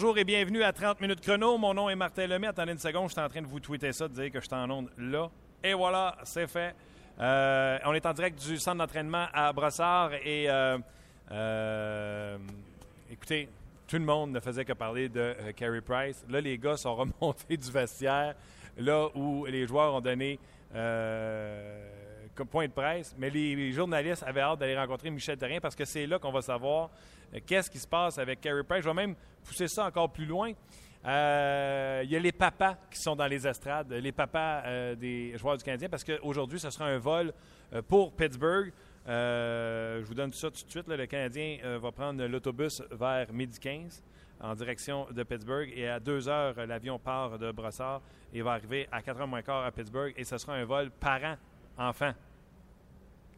Bonjour et bienvenue à 30 minutes chrono. Mon nom est Martin Lemay. Attendez une seconde, je suis en train de vous tweeter ça, de dire que je suis en onde là. Et voilà, c'est fait. Euh, on est en direct du centre d'entraînement à Brossard et euh, euh, écoutez, tout le monde ne faisait que parler de Carey Price. Là, les gars sont remontés du vestiaire, là où les joueurs ont donné point de presse, mais les, journalistes avaient hâte d'aller rencontrer Michel Terrien parce que c'est là qu'on va savoir qu'est-ce qui se passe avec Carey Price. Je vais même pousser ça encore plus loin. Euh, Il y a les papas qui sont dans les estrades, les papas euh, des joueurs du Canadien, parce qu'aujourd'hui, ce sera un vol euh, pour Pittsburgh. Je vous donne ça tout de suite. Le Canadien va prendre l'autobus vers midi 15 en direction de Pittsburgh. Et à 2 heures, l'avion part de Brossard et va arriver à 4 h moins quart à Pittsburgh. Et ce sera un vol parents-enfants.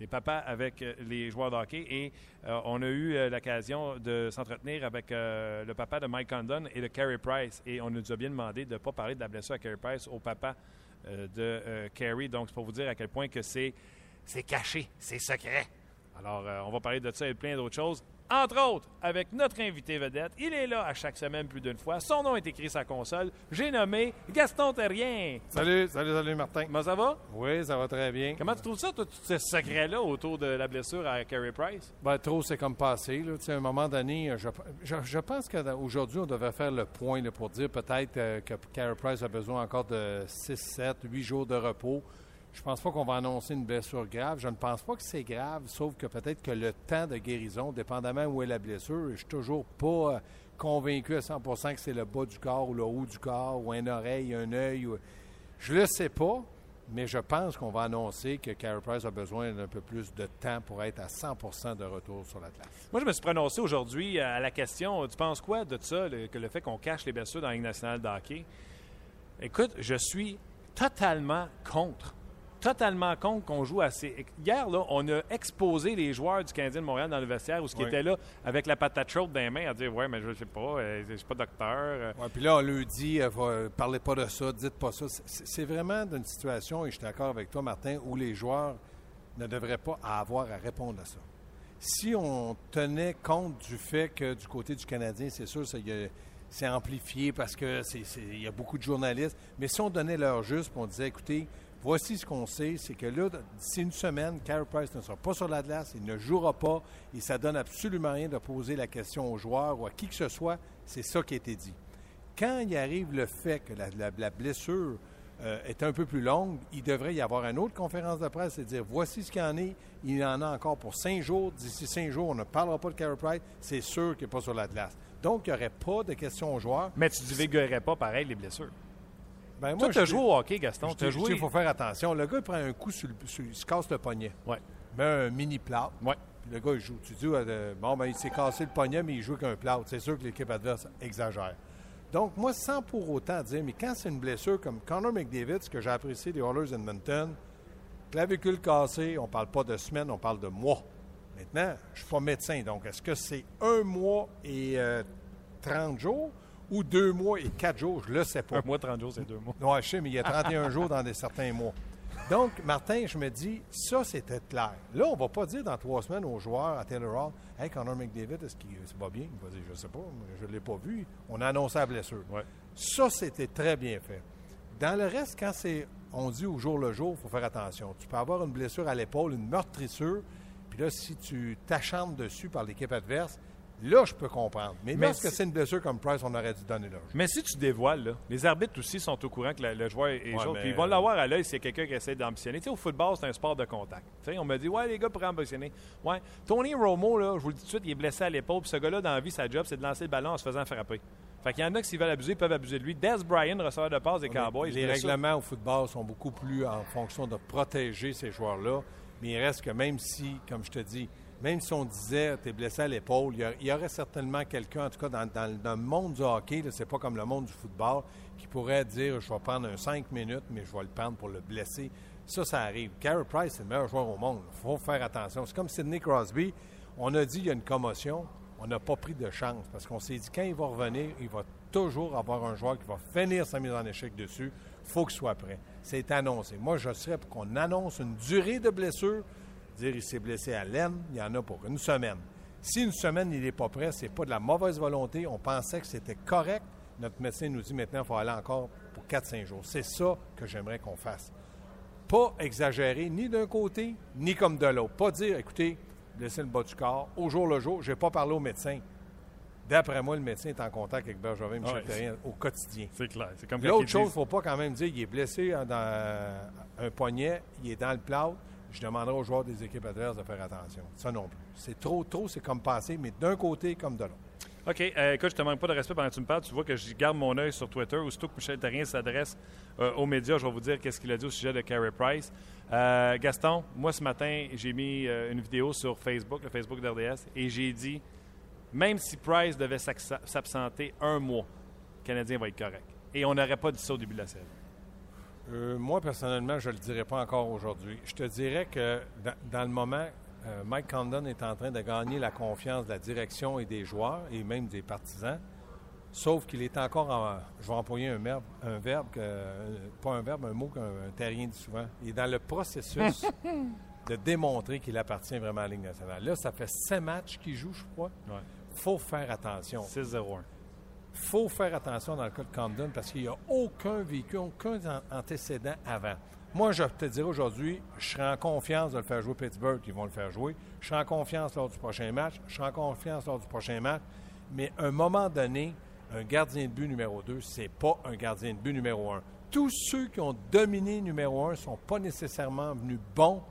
Les papas avec euh, les joueurs de. Et euh, on a eu euh, l'occasion de s'entretenir avec le papa de Mike Condon et de Carey Price. Et on nous a bien demandé de ne pas parler de la blessure à Carey Price au papa de Carey. Donc, c'est pour vous dire à quel point que c'est c'est caché, c'est secret. Alors, on va parler de ça et de plein d'autres choses. Entre autres, avec notre invité vedette. Il est là à chaque semaine plus d'une fois. Son nom est écrit sur sa console. J'ai nommé Gaston Terrien. Salut, salut, salut Martin. Comment ça va? Oui, ça va très bien. Comment tu trouves ça, toi, tout ce secret-là autour de la blessure à Carey Price? Ben, trop, c'est comme passé. Là. À un moment donné, je, je, je pense qu'aujourd'hui, on devrait faire le point là, pour dire peut-être euh, que Carey Price a besoin encore de 6, 7, 8 jours de repos. Je pense pas qu'on va annoncer une blessure grave. Je ne pense pas que c'est grave, sauf que peut-être que le temps de guérison, dépendamment où est la blessure, je suis toujours pas euh, convaincu à 100% que c'est le bas du corps ou le haut du corps ou une oreille, un œil. Ou... Je le sais pas, mais je pense qu'on va annoncer que Carey Price a besoin d'un peu plus de temps pour être à 100% de retour sur la glace. Moi, je me suis prononcé aujourd'hui à la question tu penses quoi de ça, le- que le fait qu'on cache les blessures dans la Ligue nationale de hockey? Écoute, je suis totalement contre. Totalement contre qu'on joue assez. Hier, là, on a exposé les joueurs du Canadien de Montréal dans le vestiaire où ce qui était là avec la patate chaude dans les mains à dire Ouais, mais je sais pas, euh, je suis pas docteur. euh. Ouais, puis là, on lui dit, euh, va- parlez pas de ça, dites pas ça. C'est vraiment d'une situation, et je suis d'accord avec toi, Martin, où les joueurs ne devraient pas avoir à répondre à ça. Si on tenait compte du fait que du côté du Canadien, c'est sûr, c'est amplifié parce que c'est- c'est- il y a beaucoup de journalistes, mais si on donnait l'heure juste, on disait, écoutez, voici ce qu'on sait, c'est que là, d'ici une semaine, Carey Price ne sera pas sur la glace, il ne jouera pas, et ça donne absolument rien de poser la question aux joueurs ou à qui que ce soit, c'est ça qui a été dit. Quand il arrive le fait que la, blessure euh, est un peu plus longue, il devrait y avoir une autre conférence de presse et dire voici ce qu'il en est. Il y en a encore pour cinq jours. D'ici cinq jours, on ne parlera pas de Carey Price. C'est sûr qu'il n'est pas sur la glace. Donc, il n'y aurait pas de questions aux joueurs. Mais tu divulguerais pas pareil les blessures. Ben, Toi, tu as joué au hockey, Gaston. Tu as joué. Il faut faire attention. Le gars, il prend un coup sur le, sur- il se casse le poignet. Ouais. met un mini plâtre. Ouais. Puis le gars, il joue. Tu dis, bon, ben, il s'est cassé le poignet, mais il joue avec un plâtre. C'est sûr que l'équipe adverse exagère. Donc, moi, sans pour autant dire, mais quand c'est une blessure comme Connor McDavid, ce que j'ai apprécié des Oilers Edmonton, clavicule cassée, on parle pas de semaines, on parle de mois. Maintenant, je suis pas médecin, donc est-ce que c'est un mois et euh, 30 jours? Ou deux mois et quatre jours? Je le sais pas. Un mois, 30 jours, c'est deux mois. Ouais, je sais, mais il y a 31 jours dans des certains mois. Donc, Martin, je me dis, ça, c'était clair. Là, on va pas dire dans trois semaines aux joueurs à Taylor Hall, Hey, Connor McDavid, est-ce qu'il va bien? Il va dire, je sais pas, je ne l'ai pas vu. On a annoncé la blessure. Ouais. Ça, c'était très bien fait. Dans le reste, quand c'est, on dit au jour le jour, il faut faire attention. Tu peux avoir une blessure à l'épaule, une meurtrissure, puis là, si tu t'acharnes dessus par l'équipe adverse, là, je peux comprendre. Mais, Mais lorsque si- c'est une blessure comme Price, on aurait dû donner l'âge. Mais si tu dévoiles, là, les arbitres aussi sont au courant que le, le joueur est Ouais, jaune. mais- Puis ils vont l'avoir à l'œil s'il y a quelqu'un qui essaie d'ambitionner. Tu sais, au football, c'est un sport de contact. Tu sais, on me dit, ouais, les gars pourraient ambitionner. Ouais. Tony Romo, là, je vous le dis tout de suite, il est blessé à l'épaule. Puis ce gars-là, dans la vie, sa job, c'est de lancer le ballon en se faisant frapper. Fait qu'il y en a qui, s'ils veulent abuser, peuvent abuser de lui. Des Bryant, receveur de passe des Cowboys. Les règlements au football sont beaucoup plus en fonction de protéger ces joueurs-là. Mais il reste que même si, comme je te dis, même si on disait tu es blessé à l'épaule, il y aurait certainement quelqu'un, en tout cas dans, le monde du hockey, c'est pas comme le monde du football, qui pourrait dire je vais prendre un 5 minutes, mais je vais le prendre pour le blesser. Ça, ça arrive. Carey Price, c'est le meilleur joueur au monde. Il faut faire attention. C'est comme Sidney Crosby. On a dit il y a une commotion. On n'a pas pris de chance parce qu'on s'est dit quand il va revenir, il va toujours avoir un joueur qui va finir sa mise en échec dessus. Il faut qu'il soit prêt. C'est annoncé. Moi, je serais pour qu'on annonce une durée de blessure. Dire il s'est blessé à l'aine, il y en a pour une semaine. Si une semaine, il n'est pas prêt, c'est pas de la mauvaise volonté. On pensait que c'était correct. Notre médecin nous dit maintenant, il faut aller encore pour 4-5 jours. C'est ça que j'aimerais qu'on fasse. Pas exagérer ni d'un côté, ni comme de l'autre. Pas dire, écoutez, laissez le bas du corps, au jour le jour. Je n'ai pas parlé au médecin. D'après moi, le médecin est en contact avec Bergevin, Michel Ouais, au quotidien. C'est clair. C'est comme quand L'autre chose, il ne faut pas quand même dire il est blessé dans un poignet, il est dans le plat. Je demanderai aux joueurs des équipes adverses de faire attention. Ça non plus. C'est trop, trop, c'est comme passer, mais d'un côté comme de l'autre. OK. euh, écoute, je te manque pas de respect pendant que tu me parles. Tu vois que je garde mon œil sur Twitter. Aussitôt que Michel Terrien s'adresse euh, aux médias, je vais vous dire qu'est-ce qu'il a dit au sujet de Carey Price. Euh, Gaston, moi, ce matin, j'ai mis euh, une vidéo sur Facebook, le Facebook d'RDS, et j'ai dit, même si Price devait s'absenter un mois, le Canadien va être correct. Et on n'aurait pas dit ça au début de la série. Euh, moi, personnellement, je ne le dirais pas encore aujourd'hui. Je te dirais que dans, dans le moment, euh, Mike Condon est en train de gagner la confiance de la direction et des joueurs et même des partisans. Sauf qu'il est encore en. Je vais employer un verbe, un verbe que, euh, pas un verbe, un mot qu'un un terrien dit souvent. Il est dans le processus de démontrer qu'il appartient vraiment à la Ligue nationale. Là, ça fait sept matchs qu'il joue, je crois. Ouais. faut faire attention. 6-0-1. Faut faire attention dans le cas de Camden parce qu'il n'y a aucun vécu, aucun an- antécédent avant. Moi, je te dirais aujourd'hui, je serai en confiance de le faire jouer Pittsburgh, ils vont le faire jouer. Je serai en confiance lors du prochain match. Je serai en confiance lors du prochain match. Mais à un moment donné, un gardien de but numéro 2, c'est pas un gardien de but numéro 1. Tous ceux qui ont dominé numéro 1 ne sont pas nécessairement venus bons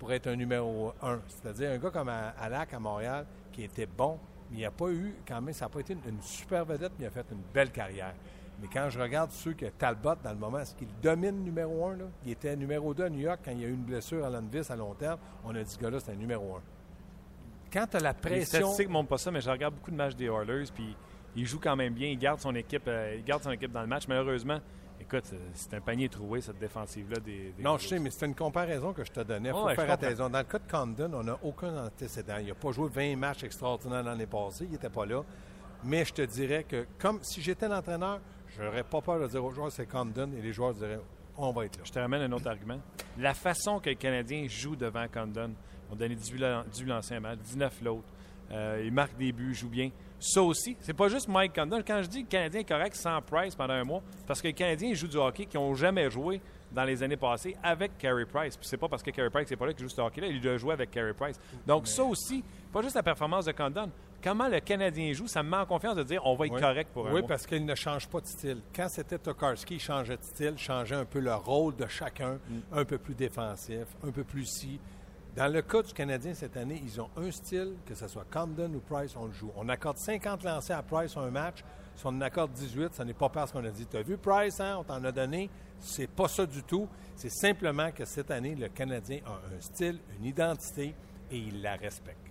pour être un numéro 1. C'est-à-dire un gars comme Alak à Montréal qui était bon, mais il n'a pas eu, quand même, ça n'a pas été une, une super vedette, mais il a fait une belle carrière. Mais quand je regarde ceux que Talbot, dans le moment, est-ce qu'il domine numéro 1? Là? Il était numéro 2 à New York quand il y a eu une blessure à l'Anvis à long terme. On a dit, ce gars-là, c'est un numéro 1. Quand tu as la Les pression... statistiques ne montrent pas ça, mais je regarde beaucoup de matchs des Oilers, puis il joue quand même bien. Il garde son équipe, euh, il garde son équipe dans le match. Malheureusement, écoute, euh, c'est un panier troué, cette défensive-là des, des Non, je sais, mais c'est une comparaison que je te donnais. Il faut Ouais, faire attention. Dans le cas de Condon, on n'a aucun antécédent. Il n'a pas joué 20 matchs extraordinaires l'année passée. Il n'était pas là. Mais je te dirais que, comme si j'étais l'entraîneur, je n'aurais pas peur de dire aux joueurs c'est Condon et les joueurs diraient on va être là. Je te ramène un autre argument. La façon que le Canadien joue devant Condon, on a donné 18, lan- 18 l'ancien match, 19 l'autre. Euh, il marque des buts, joue bien. Ça aussi, c'est pas juste Mike Condon. Quand je dis que le Canadien est correct sans Price pendant un mois, parce que les Canadiens jouent du hockey qui n'ont jamais joué dans les années passées avec Carey Price. Puis c'est pas parce que Carey Price n'est pas là qu'il joue ce hockey-là, il doit jouer avec Carey Price. Donc ça aussi, pas juste la performance de Condon. Comment le Canadien joue, ça me met en confiance de dire on va être Oui. correct pour un Oui, mois. parce qu'il ne change pas de style. Quand c'était Tokarski, il changeait de style, changeait un peu le rôle de chacun, Mm. un peu plus défensif, un peu plus si. Dans le cas du Canadien cette année, ils ont un style, que ce soit Camden ou Price, on le joue. On accorde 50 lancers à Price sur un match. Si on en accorde 18, ce n'est pas parce qu'on a dit Tu as vu Price, hein, on t'en a donné. C'est pas ça du tout. C'est simplement que cette année, le Canadien a un style, une identité et il la respecte.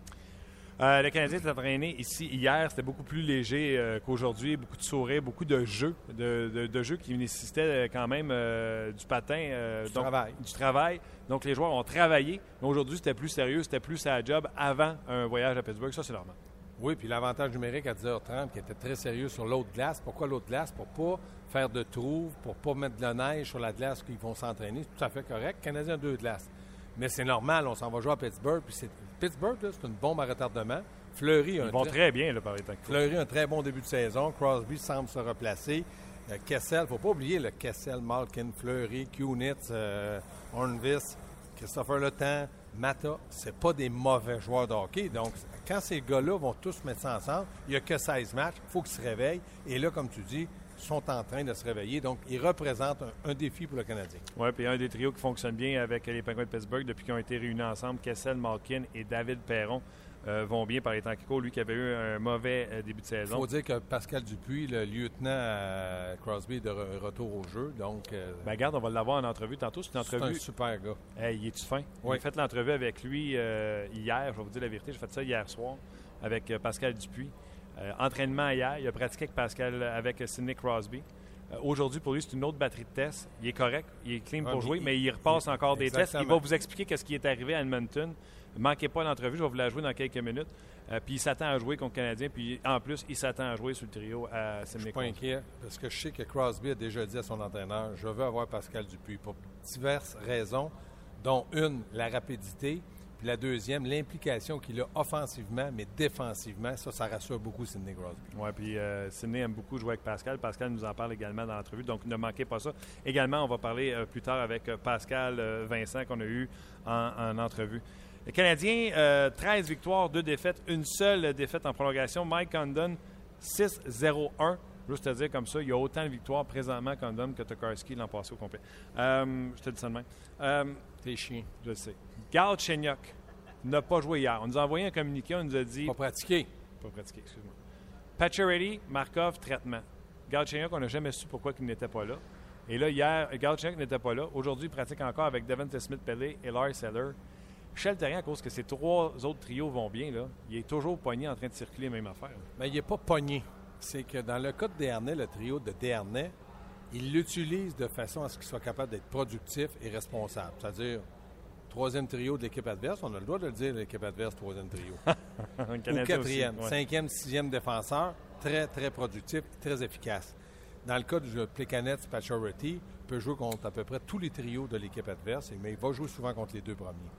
Euh, le Canadien s'est entraîné ici hier. C'était beaucoup plus léger euh, qu'aujourd'hui. Beaucoup de sourires, beaucoup de jeux, de, de- de jeux qui nécessitaient euh, quand même euh, du patin. Du donc- travail. Du travail. Donc les joueurs ont travaillé. Mais aujourd'hui, c'était plus sérieux, c'était plus à la job avant un voyage à Pittsburgh. Ça, c'est normal. Oui, puis l'avantage numérique à 10h30 qui était très sérieux sur l'autre glace. Pourquoi l'autre glace? Pour pas faire de trous, pour pas mettre de la neige sur la glace qu'ils vont s'entraîner. C'est tout à fait correct. Le Canadien a deux glaces. Mais c'est normal, on s'en va jouer à Pittsburgh. Puis c'est... Pittsburgh, c'est une bombe à retardement. Fleury a Ils un vont très- très bien là, par les temps. Fleury a un très bon début de saison. Crosby semble se replacer. Euh, Kessel, il ne faut pas oublier le Kessel, Malkin, Fleury, Kunitz, euh, Hornvis, Christopher Le Temps, Mata. C'est pas des mauvais joueurs de hockey. Donc, quand ces gars-là vont tous mettre ça ensemble, il n'y a que 16 matchs. Il faut qu'ils se réveillent. Et là, comme tu dis, sont en train de se réveiller. Donc, ils représentent un, un défi pour le Canadien. Oui, puis un des trios qui fonctionne bien avec les Penguins de Pittsburgh depuis qu'ils ont été réunis ensemble, Kessel, Malkin et David Perron euh, vont bien par les temps qui courent. Lui qui avait eu un mauvais euh, début de Il saison. faut dire que Pascal Dupuis, le lieutenant à Crosby, est de re- retour au jeu. Donc, euh, Ben, regarde, on va l'avoir en entrevue tantôt. C'est une c'est un entrevue super gars. Hey, il est-tu fin? Oui. J'ai fait l'entrevue avec lui euh, hier, je vais vous dire la vérité, j'ai fait ça hier soir avec euh, Pascal Dupuis. Euh, entraînement hier, il a pratiqué avec Pascal, avec euh, Sidney Crosby. Euh, Aujourd'hui, pour lui, c'est une autre batterie de tests. Il est correct, il est clean Ouais, pour jouer, il- mais il repasse il- encore des tests. Il va vous expliquer qu'est-ce qui est arrivé à Edmonton. Manquez pas l'entrevue, je vais vous la jouer dans quelques minutes. Euh, puis il s'attend à jouer contre le Canadien, puis en plus, il s'attend à jouer sur le trio à Je Sidney suis pas inquiet parce que je sais que Crosby a déjà dit à son entraîneur je veux avoir Pascal Dupuis pour diverses raisons, dont une, la rapidité, Puis la deuxième, l'implication qu'il a offensivement, mais défensivement, ça, ça rassure beaucoup Sidney Crosby. Oui, puis euh, Sidney aime beaucoup jouer avec Pascal. Pascal nous en parle également dans l'entrevue, donc ne manquez pas ça. Également, on va parler euh, plus tard avec euh, Pascal euh, Vincent qu'on a eu en, en entrevue. Les Canadiens, euh, 13 victoires, 2 défaites, une seule défaite en prolongation. Mike Condon, 6-0-1. Juste te dire comme ça, il y a autant de victoires présentement Condon que Tokarski l'an passé au complet. Je te dis ça de même. Euh, T'es je le sais. Gal Chenyok n'a pas joué hier. On nous a envoyé un communiqué, on nous a dit... Pas pratiqué. Pas pratiqué, excuse-moi. Pacioretty, Markov, traitement. Galchenyuk, on n'a jamais su pourquoi il n'était pas là. Et là, hier, Galchenyuk n'était pas là. Aujourd'hui, il pratique encore avec Devante Smith-Pellet et Lars Seller. Michel Terrien, à cause que ces trois autres trios vont bien, là, il est toujours pogné en train de circuler, même affaire. Mais il n'est pas pogné. C'est que dans le cas de Dernay, le trio de Dernay, il l'utilise de façon à ce qu'il soit capable d'être productif et responsable. C'est-à-dire, troisième trio de l'équipe adverse, on a le droit de le dire, l'équipe adverse, troisième trio. Ou quatrième, aussi, ouais. cinquième, sixième défenseur, très, très productif, très efficace. Dans le cas du Pacioretty, il peut jouer contre à peu près tous les trios de l'équipe adverse, mais il va jouer souvent contre les deux premiers.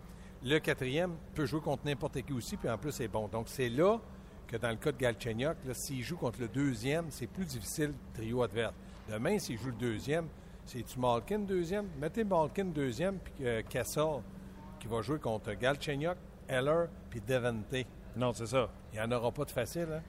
Le quatrième peut jouer contre n'importe qui aussi, puis en plus, c'est bon. Donc, c'est là que dans le cas de Galchenyuk, s'il joue contre le deuxième, c'est plus difficile, le trio adverse. Demain, s'il joue le deuxième, c'est-tu Malkin deuxième? Mettez Malkin deuxième, puis euh, Kessel, qui va jouer contre Galchenyuk, Heller, puis Devante. Non, c'est ça. Il n'y en aura pas de facile, hein?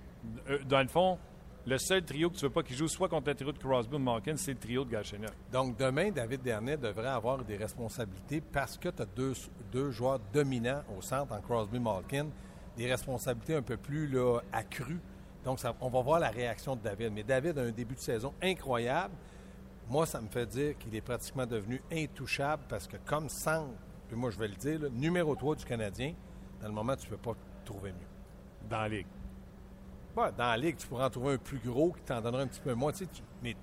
Euh, Dans le fond, le seul trio que tu veux pas qu'il joue soit contre le trio de Crosby ou Malkin, c'est le trio de Galchenyuk. Donc, demain, David Dernay devrait avoir des responsabilités parce que tu as deux, deux joueurs dominants au centre en Crosby Malkin, des responsabilités un peu plus là, accrues. Donc, ça- on va voir la réaction de David. Mais David a un début de saison incroyable. Moi, ça me fait dire qu'il est pratiquement devenu intouchable parce que, comme centre, puis moi, je vais le dire, là, numéro 3 du Canadien, dans le moment, tu ne peux pas trouver mieux. dans la ligue. Ouais, dans la Ligue, tu pourrais en trouver un plus gros qui t'en donnerait un petit peu moins. Tu sais, tu- mais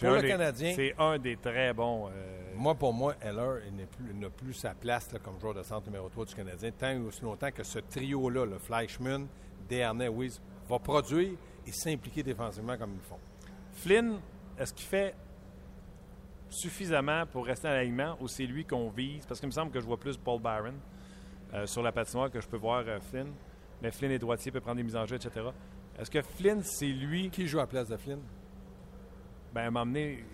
Pour le des- Canadien- C'est un des très bons. euh, Moi, pour moi, Heller il n'est plus- n'a plus, sa place là, comme joueur de centre numéro 3 du Canadien, tant et aussi longtemps que ce trio-là, le Fleischmann, Dernay, Weiss, va produire et s'impliquer défensivement comme ils le font. Flynn, est-ce qu'il fait suffisamment pour rester à l'alignement ou c'est lui qu'on vise? Parce qu'il me semble que je vois plus Paul Byron euh, sur la patinoire que je peux voir euh, Flynn. Mais Flynn est droitier, peut prendre des mises en jeu, etc. Est-ce que Flynn, c'est lui? Qui. Joue à la place de Flynn? Ben, m'a amené.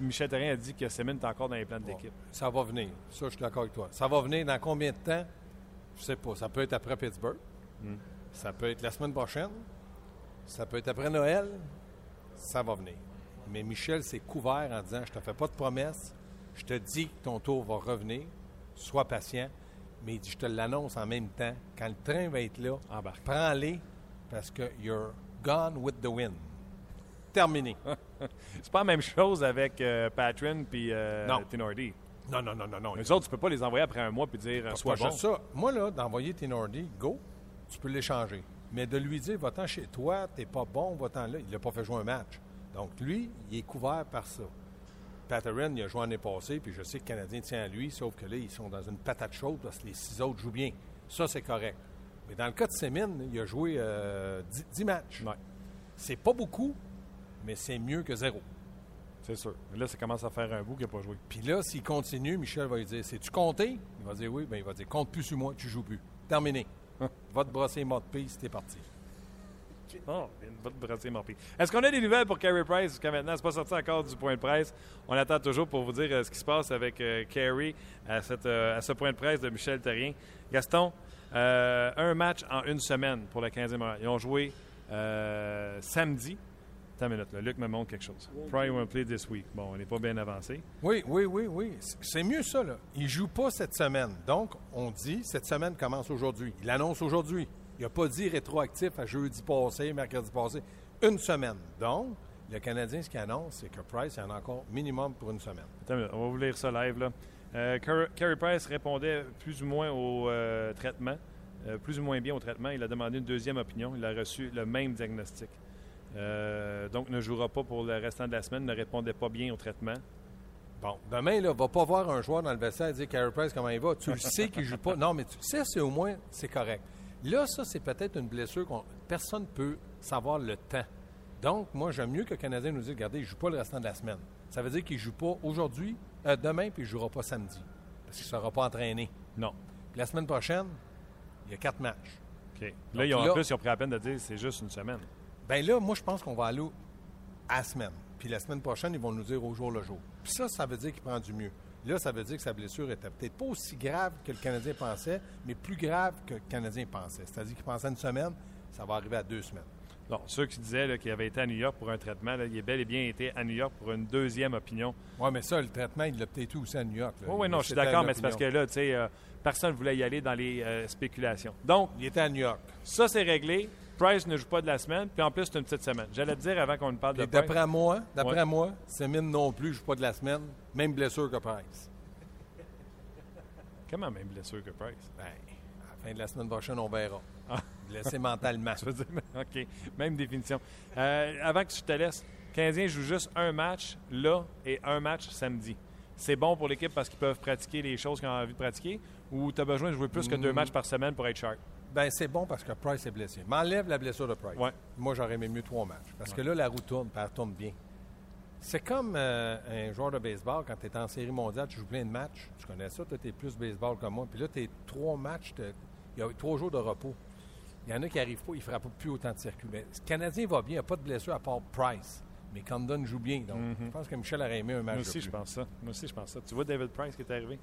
Michel Terrien a dit que Semin est encore dans les plans de l'équipe. Ça va venir. Ça, je suis d'accord avec toi. Ça va venir dans combien de temps? Je sais pas. Ça peut être après Pittsburgh. Hmm. Ça peut être la semaine prochaine. Ça peut être après Noël. Ça va venir. Mais Michel s'est couvert en disant Je te fais pas de promesses. Je te dis que ton tour va revenir. Sois patient. Mais il dit Je te l'annonce en même temps. Quand le train va être là, prends-les parce que you're gone with the wind. Terminé. C'est pas la même chose avec euh, Patron puis euh, Non. Non, non, non, non, non. Les autres, tu peux pas les envoyer après un mois puis dire euh, sois bon. ça. Moi, là, d'envoyer Tenordi, go, tu peux l'échanger. Mais de lui dire, va-t'en chez toi, t'es pas bon, va-t'en là, il n'a pas fait jouer un match. Donc, lui, il est couvert par ça. Patterson, il a joué l'année passée, puis je sais que le Canadien tient à lui, sauf que là, ils sont dans une patate chaude parce que les six autres jouent bien. Ça, c'est correct. Mais dans le cas de Semin, il a joué euh, 10, 10 matchs. Ouais, C'est pas beaucoup, mais c'est mieux que zéro. c'est sûr. Là, ça commence à faire un bout qu'il n'a pas joué. Puis là, s'il continue, Michel va lui dire C'est-tu compté Il va dire oui. Bien, il va dire Compte plus sur moi, tu joues plus. Terminé. va te brosser les mots de piste, t'es parti. Il va te brasser mon pied. Est-ce qu'on a des nouvelles pour Carey Price? Jusqu'à maintenant, c'est pas sorti encore du point de presse. On attend toujours pour vous dire euh, ce qui se passe avec euh, Carey euh, à ce point de presse de Michel Terrien. Gaston, euh, un match en une semaine pour le 15e Montréal. Ils ont joué samedi. Attends une minute, là. Luc me montre quelque chose. Probably won't play this week. Bon, on n'est pas bien avancé. Oui, oui, oui, oui. C'est- mieux ça, là. Il ne joue pas cette semaine. Donc, on dit cette semaine commence aujourd'hui. Il annonce aujourd'hui. Il n'a pas dit rétroactif à jeudi passé, mercredi passé. Une semaine. Donc, le Canadien, ce qu'il annonce, c'est que Price, en a encore minimum pour une semaine. Attends on va vous lire ça live. Là. Euh, Car- Carey Price répondait plus ou moins au euh, traitement, euh, plus ou moins bien au traitement. Il a demandé une deuxième opinion. Il a reçu le même diagnostic. Euh, donc, ne jouera pas pour le restant de la semaine, ne répondait pas bien au traitement. Bon, demain, là, va pas voir un joueur dans le vestiaire et dire Carey Price comment il va? Tu le sais qu'il joue pas. Non, mais tu le sais, c'est au moins, c'est correct. Là, ça, c'est peut-être une blessure qu'on personne ne peut savoir le temps. Donc, moi, j'aime mieux que le Canadien nous dise regardez, il ne joue pas le restant de la semaine. Ça veut dire qu'il ne joue pas aujourd'hui, euh, demain, puis il ne jouera pas samedi. Parce qu'il ne sera pas entraîné. Non. La semaine prochaine, il y a quatre matchs. OK. Là, ils ont, en plus, ils ont pris la peine de dire que c'est juste une semaine. Bien là, moi, je pense qu'on va aller à la semaine. Puis la semaine prochaine, ils vont nous dire au jour le jour. Puis ça, ça veut dire qu'il prend du mieux. Là, ça veut dire que sa blessure était peut-être pas aussi grave que le Canadien pensait, mais plus grave que le Canadien pensait. C'est-à-dire qu'il pensait une semaine, ça va arriver à deux semaines. Non, ceux qui disaient qu'il avait été à New York pour un traitement, il est bel et bien été à New York pour une deuxième opinion. Oui, mais ça, le traitement, il l'a peut-être eu aussi à New York. Oui, oui, non, je suis d'accord, mais c'est parce que là, tu sais, euh, personne ne voulait y aller dans les euh, spéculations. Donc, il était à New York. Ça, c'est réglé. Price ne joue pas de la semaine, puis en plus, c'est une petite semaine. J'allais te dire avant qu'on ne parle de Price. D'après moi, d'après moi, Semine non plus ne joue pas de la semaine, même blessure que Price. Comment même blessure que Price? Ben, à la fin de la semaine prochaine, on verra. Ah. Blessé mentalement. Je veux dire, OK. Même définition. Euh, avant que je te laisse, Canadien joue juste un match là et un match samedi. C'est bon pour l'équipe parce qu'ils peuvent pratiquer les choses qu'ils ont envie de pratiquer ou tu as besoin de jouer plus que deux mm. matchs par semaine pour être sharp? Ben c'est bon parce que Price est blessé. M'enlève la blessure de Price. Ouais. Moi, j'aurais aimé mieux trois matchs. Parce que là, la roue tourne, elle tourne bien. C'est comme euh, un joueur de baseball, quand tu es en série mondiale, tu joues plein de matchs. Tu connais ça, tu es plus baseball que moi. Puis là, tu es trois matchs, il y a trois jours de repos. Il y en a qui n'arrivent pas, ils ne frappent plus autant de circuits. Mais le Canadien va bien, il n'y a pas de blessure à part Price. Mais Condon joue bien. Donc, mhm. je pense que Michel aurait aimé un match. Moi aussi, je pense ça. Moi aussi, je pense ça. Tu vois David Price qui est arrivé?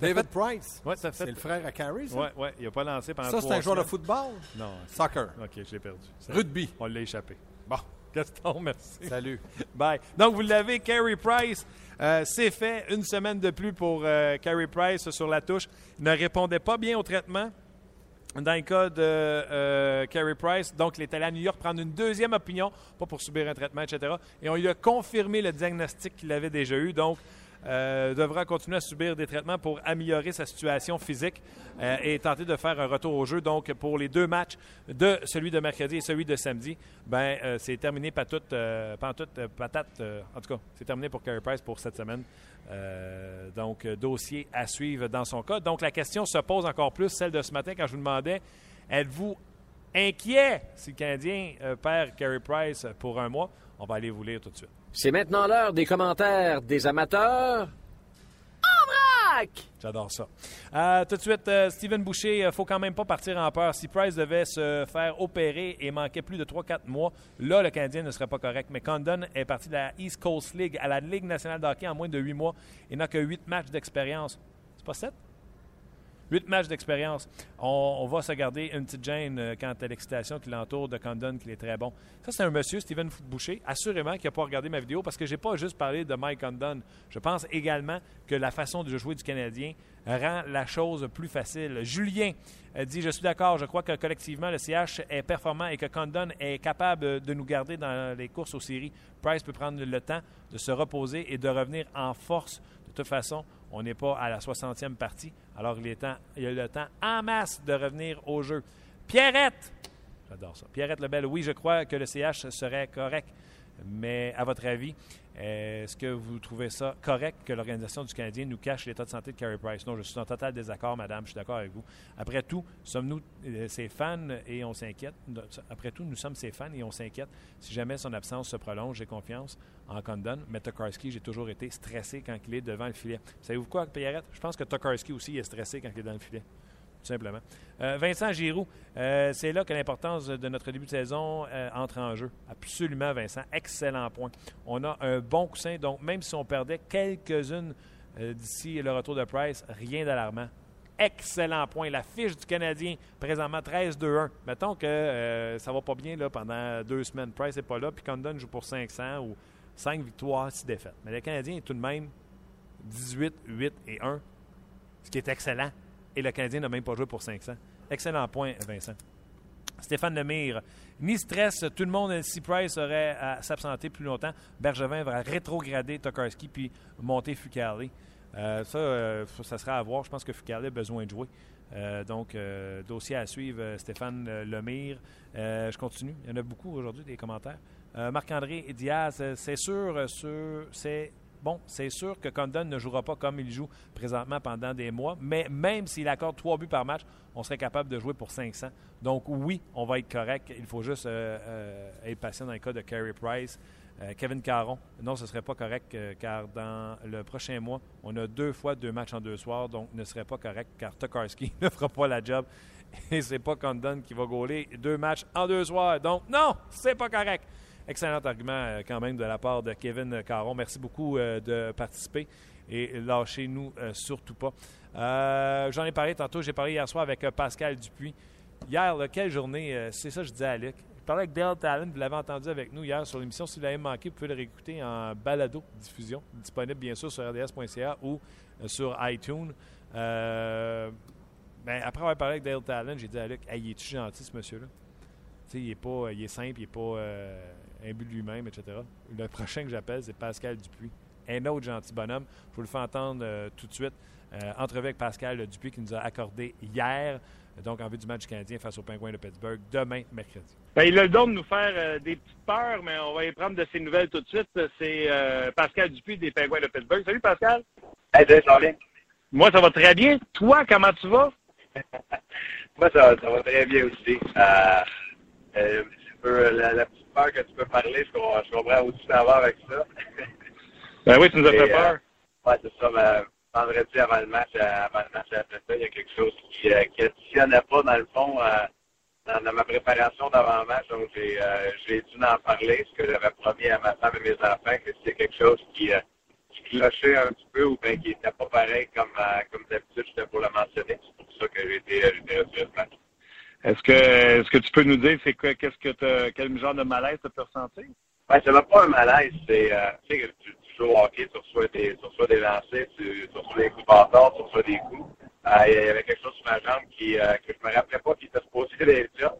David Price? Ouais, ça fait... C'est le frère à Carey, ça? Oui, oui. Il n'a pas lancé pendant Ça, c'est un joueur de football? Non. Soccer? OK, je l'ai perdu. Rugby? On l'a échappé. Bon. Gaston, merci. Salut. Bye. Donc, vous l'avez, Carey Price. Euh, c'est fait. Une semaine de plus pour euh, Carey Price sur la touche. Il ne répondait pas bien au traitement dans le cas de euh, Carey Price. Donc, il est allé à New York prendre une deuxième opinion, pas pour subir un traitement, etc. Et on lui a confirmé le diagnostic qu'il avait déjà eu. Donc, euh, devra continuer à subir des traitements pour améliorer sa situation physique euh, et tenter de faire un retour au jeu. Donc, pour les deux matchs de celui de mercredi et celui de samedi, ben, c'est terminé pas toute, patate. en tout cas, c'est terminé pour Carey Price pour cette semaine. Euh, donc, dossier à suivre dans son cas. Donc, la question se pose encore plus, celle de ce matin, quand je vous demandais êtes-vous inquiet si le Canadien euh, perd Carey Price pour un mois? On va aller vous lire tout de suite. C'est maintenant l'heure des commentaires des amateurs. J'adore ça. Euh, tout de suite, euh, Steven Boucher, il ne faut quand même pas partir en peur. Si Price devait se faire opérer et manquait plus de 3-4 mois, là, le Canadien ne serait pas correct. Mais Condon est parti de la East Coast League à la Ligue nationale de en moins de 8 mois et n'a que 8 matchs d'expérience. C'est pas 7? Huit matchs d'expérience. On, va se garder une petite gêne euh, quant à l'excitation qui l'entoure de Condon, qu'il est très bon. Ça, c'est un monsieur, Steven Boucher, assurément, qui n'a pas regardé ma vidéo parce que je n'ai pas juste parlé de Mike Condon. Je pense également que la façon de jouer du Canadien rend la chose plus facile. Julien dit Je suis d'accord, je crois que collectivement, le CH est performant et que Condon est capable de nous garder dans les courses aux séries. Price peut prendre le temps de se reposer et de revenir en force. De toute façon, on n'est pas à la 60e partie. Alors, il, il y a le temps en masse de revenir au jeu. Pierrette! J'adore ça. Pierrette Lebel, oui, je crois que le CH serait correct. Mais à votre avis, est-ce que vous trouvez ça correct que l'Organisation du Canadien nous cache l'état de santé de Carey Price? Non, je suis en total désaccord, madame, je suis d'accord avec vous. Après tout, sommes-nous euh, ses fans et on s'inquiète? Après tout, nous sommes ses fans et on s'inquiète. Si jamais son absence se prolonge, j'ai confiance en Condon. Mais Tokarski, j'ai toujours été stressé quand il est devant le filet. Savez-vous quoi, Pierrette? Je pense que Tokarski aussi est stressé quand il est dans le filet simplement. Euh, Vincent Giroux, euh, c'est là que l'importance de notre début de saison euh, entre en jeu. Absolument, Vincent. Excellent point. On a un bon coussin, donc même si on perdait quelques-unes d'ici le retour de Price, rien d'alarmant. Excellent point. La fiche du Canadien, présentement 13-2-1. Mettons que ça va pas bien là, pendant deux semaines. Price n'est pas là, puis Condon joue pour 500 ou 5 victoires, 6 défaites. Mais le Canadien est tout de même 18, 8 et 1, ce qui est excellent et le Canadien n'a même pas joué pour 500. Excellent point, Vincent. Stéphane Lemire. Ni stress, tout le monde, si Price aurait à s'absenter plus longtemps, Bergevin va rétrograder Tokarski puis monter Fucali. Euh, ça, euh, ça sera à voir. Je pense que Fucali a besoin de jouer. Euh, donc, dossier à suivre, Stéphane Lemire. je continue. Il y en a beaucoup aujourd'hui, des commentaires. Marc-André Diaz, c'est sûr, c'est Bon, c'est sûr que Condon ne jouera pas comme il joue présentement pendant des mois, mais même s'il accorde trois buts par match, on serait capable de jouer pour 500. Donc oui, on va être correct. Il faut juste euh, euh, être patient dans le cas de Carey Price. Kevin Caron, non, ce ne serait pas correct car dans le prochain mois, on a deux fois deux matchs en deux soirs, donc ne serait pas correct car Tokarski ne fera pas la job et c'est pas Condon qui va gauler deux matchs en deux soirs. Donc non, c'est pas correct. Excellent argument quand même de la part de Kevin Caron. Merci beaucoup de participer et lâchez-nous surtout pas. J'en ai parlé tantôt, j'ai parlé hier soir avec Pascal Dupuis. Hier, quelle journée, c'est ça que je disais à Alec parlais avec Dale Talon, vous l'avez entendu avec nous hier sur l'émission. Si vous l'avez manqué, vous pouvez le réécouter en balado diffusion, disponible bien sûr sur rds.ca ou euh, sur iTunes. Euh, ben, après avoir parlé avec Dale Talon, j'ai dit à Luc, il est-tu gentil ce monsieur-là? il est pas, il est simple, il n'est pas euh, imbu de lui-même, etc. Le prochain que j'appelle, c'est Pascal Dupuis. Un autre gentil bonhomme. Je vous le fais entendre tout de suite. entrevue avec Pascal Dupuis qui nous a accordé hier donc en vue du match canadien face aux Pingouins de Pittsburgh demain, mercredi. Ben, il a le don de nous faire euh, des petites peurs, mais on va y prendre de ses nouvelles tout de suite. C'est euh, Pascal Dupuis des Pingouins de Pittsburgh. Salut Pascal. Salut. Moi, ça va très bien. Toi, comment tu vas? Moi, ça, va très bien aussi. Euh, la, petite peur que tu peux parler, je comprends, je comprends où tu vas avec ça. ben oui, tu nous as fait peur. oui, c'est ça vendredi avant le match, euh, avant le match Atlanta, il y a quelque chose qui n'additionnait euh, pas dans le fond euh, dans, ma préparation d'avant-match. Donc j'ai j'ai dû en parler, ce que j'avais promis à ma femme et mes enfants, que c'était quelque chose qui, qui clochait un petit peu ou bien qui n'était pas pareil comme, comme d'habitude, j'étais pour le mentionner. C'est pour ça que j'ai été, retiré ce match. Est-ce que est-ce que tu peux nous dire c'est quoi qu'est-ce que quel genre de malaise tu peux ressentir? Ben, c'est pas un malaise, c'est tu sais, joues au hockey, tu reçois des, tu reçois des lancers, tu, tu reçois des coups bâtards, tu reçois des coups. Euh, il y avait quelque chose sur ma jambe qui, euh, que je me rappelais pas qui était supposé d'être là.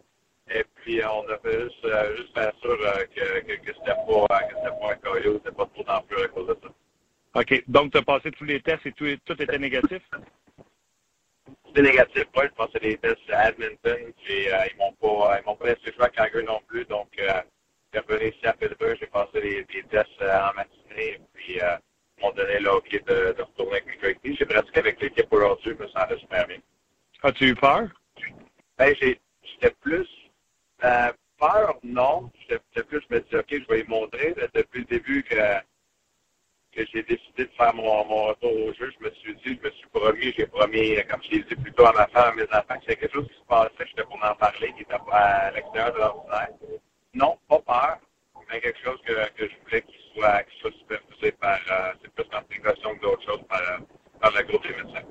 Et puis, on a fait juste, euh, juste faire sûr euh, que, que, que c'était pas, que c'était pas un coyote, c'était pas trop d'ampleur à cause de ça. OK. Donc, tu as passé tous les tests et tout, tout était négatif? C'était négatif, oui. Je passais des tests à Edmonton, puis euh, ils m'ont pas, ils m'ont pas laissé jouer à Calgary non plus. Donc, euh, j'ai revenu ici à Pittsburgh, j'ai passé des, des tests en matinée puis euh, m'ont donné l'OK de, de retourner avec l'équipe. J'ai pratiqué avec l'équipe aujourd'hui, je me sentais super bien. As-tu eu peur? Ben, j'étais plus euh, peur, non. J'étais plus, je me dis, OK, je vais y montrer. Depuis le début que, j'ai décidé de faire mon, retour au jeu, je me suis dit, je me suis promis, j'ai promis, comme je l'ai dit plutôt à ma femme, à mes enfants, que c'était quelque chose qui se passait, j'étais pour en parler, qui était à l'extérieur de l'ordinaire. Non, pas peur, mais quelque chose que, je voulais qu'il soit, qu'il soit par, euh, c'est plus que d'autres choses par, euh, par le groupe des médecins.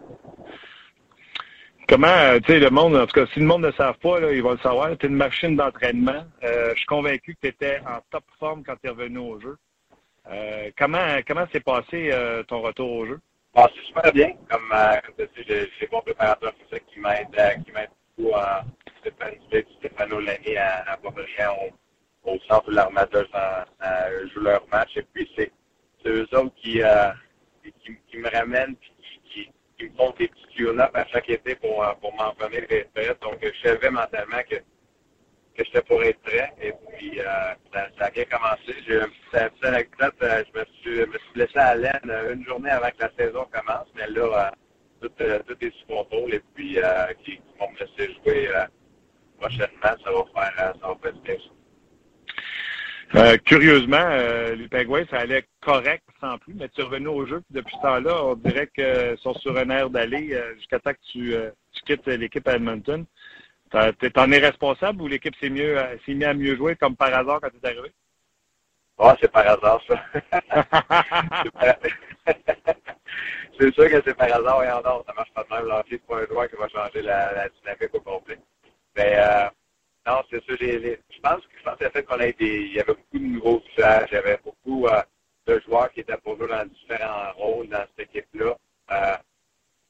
Comment, euh, tu sais, le monde, en tout cas, si le monde ne le savent pas, là, ils vont le savoir, tu es une machine d'entraînement. Euh, je suis convaincu que tu étais en top forme quand tu es revenu au jeu. Euh, comment comment s'est passé euh, ton retour au jeu? Ah, c'est super bien. Comme, euh, comme tu sais, j'ai des bons préparateurs qui m'aident qui m'aident beaucoup en Stéphane Stéphano Lani à, à Boisbriand au centre où l'armateur joue leur match. Et puis, c'est eux autres qui, qui, qui, me ramènent et qui, me font des petits tune-up à chaque été pour, pour m'en revenir. Donc, je savais mentalement que, que j'étais pour être prêt. Et puis, euh, ça, ça, a bien commencé. J'ai une petite anecdote. Euh, je me suis, me suis blessé à l'aine une journée avant que la saison commence. Mais là, tout, tout est sous contrôle. Et puis, qui, vont me laisser jouer prochainement, ça va faire, ça va faire du bien. Euh, curieusement, euh, les Pingouins, ça allait correct sans plus, mais tu es revenu au jeu. Depuis ce temps-là, on dirait qu'ils sont sur un air d'aller euh, jusqu'à temps que tu, euh, quittes l'équipe Edmonton. T'en es responsable ou l'équipe s'est mieux s'est mis à mieux jouer comme par hasard quand tu es arrivé? Ah, c'est par hasard, ça. c'est sûr que c'est par hasard, et non, ça marche pas de même. L'entrée, c'est pas un joueur qui va changer la, la dynamique au complet. Mais euh, non, c'est ça. je pense que je pense le fait qu'on a été, il y avait beaucoup de nouveaux visages, il y avait beaucoup euh, de joueurs qui étaient pour nous dans différents rôles dans cette équipe-là. Euh,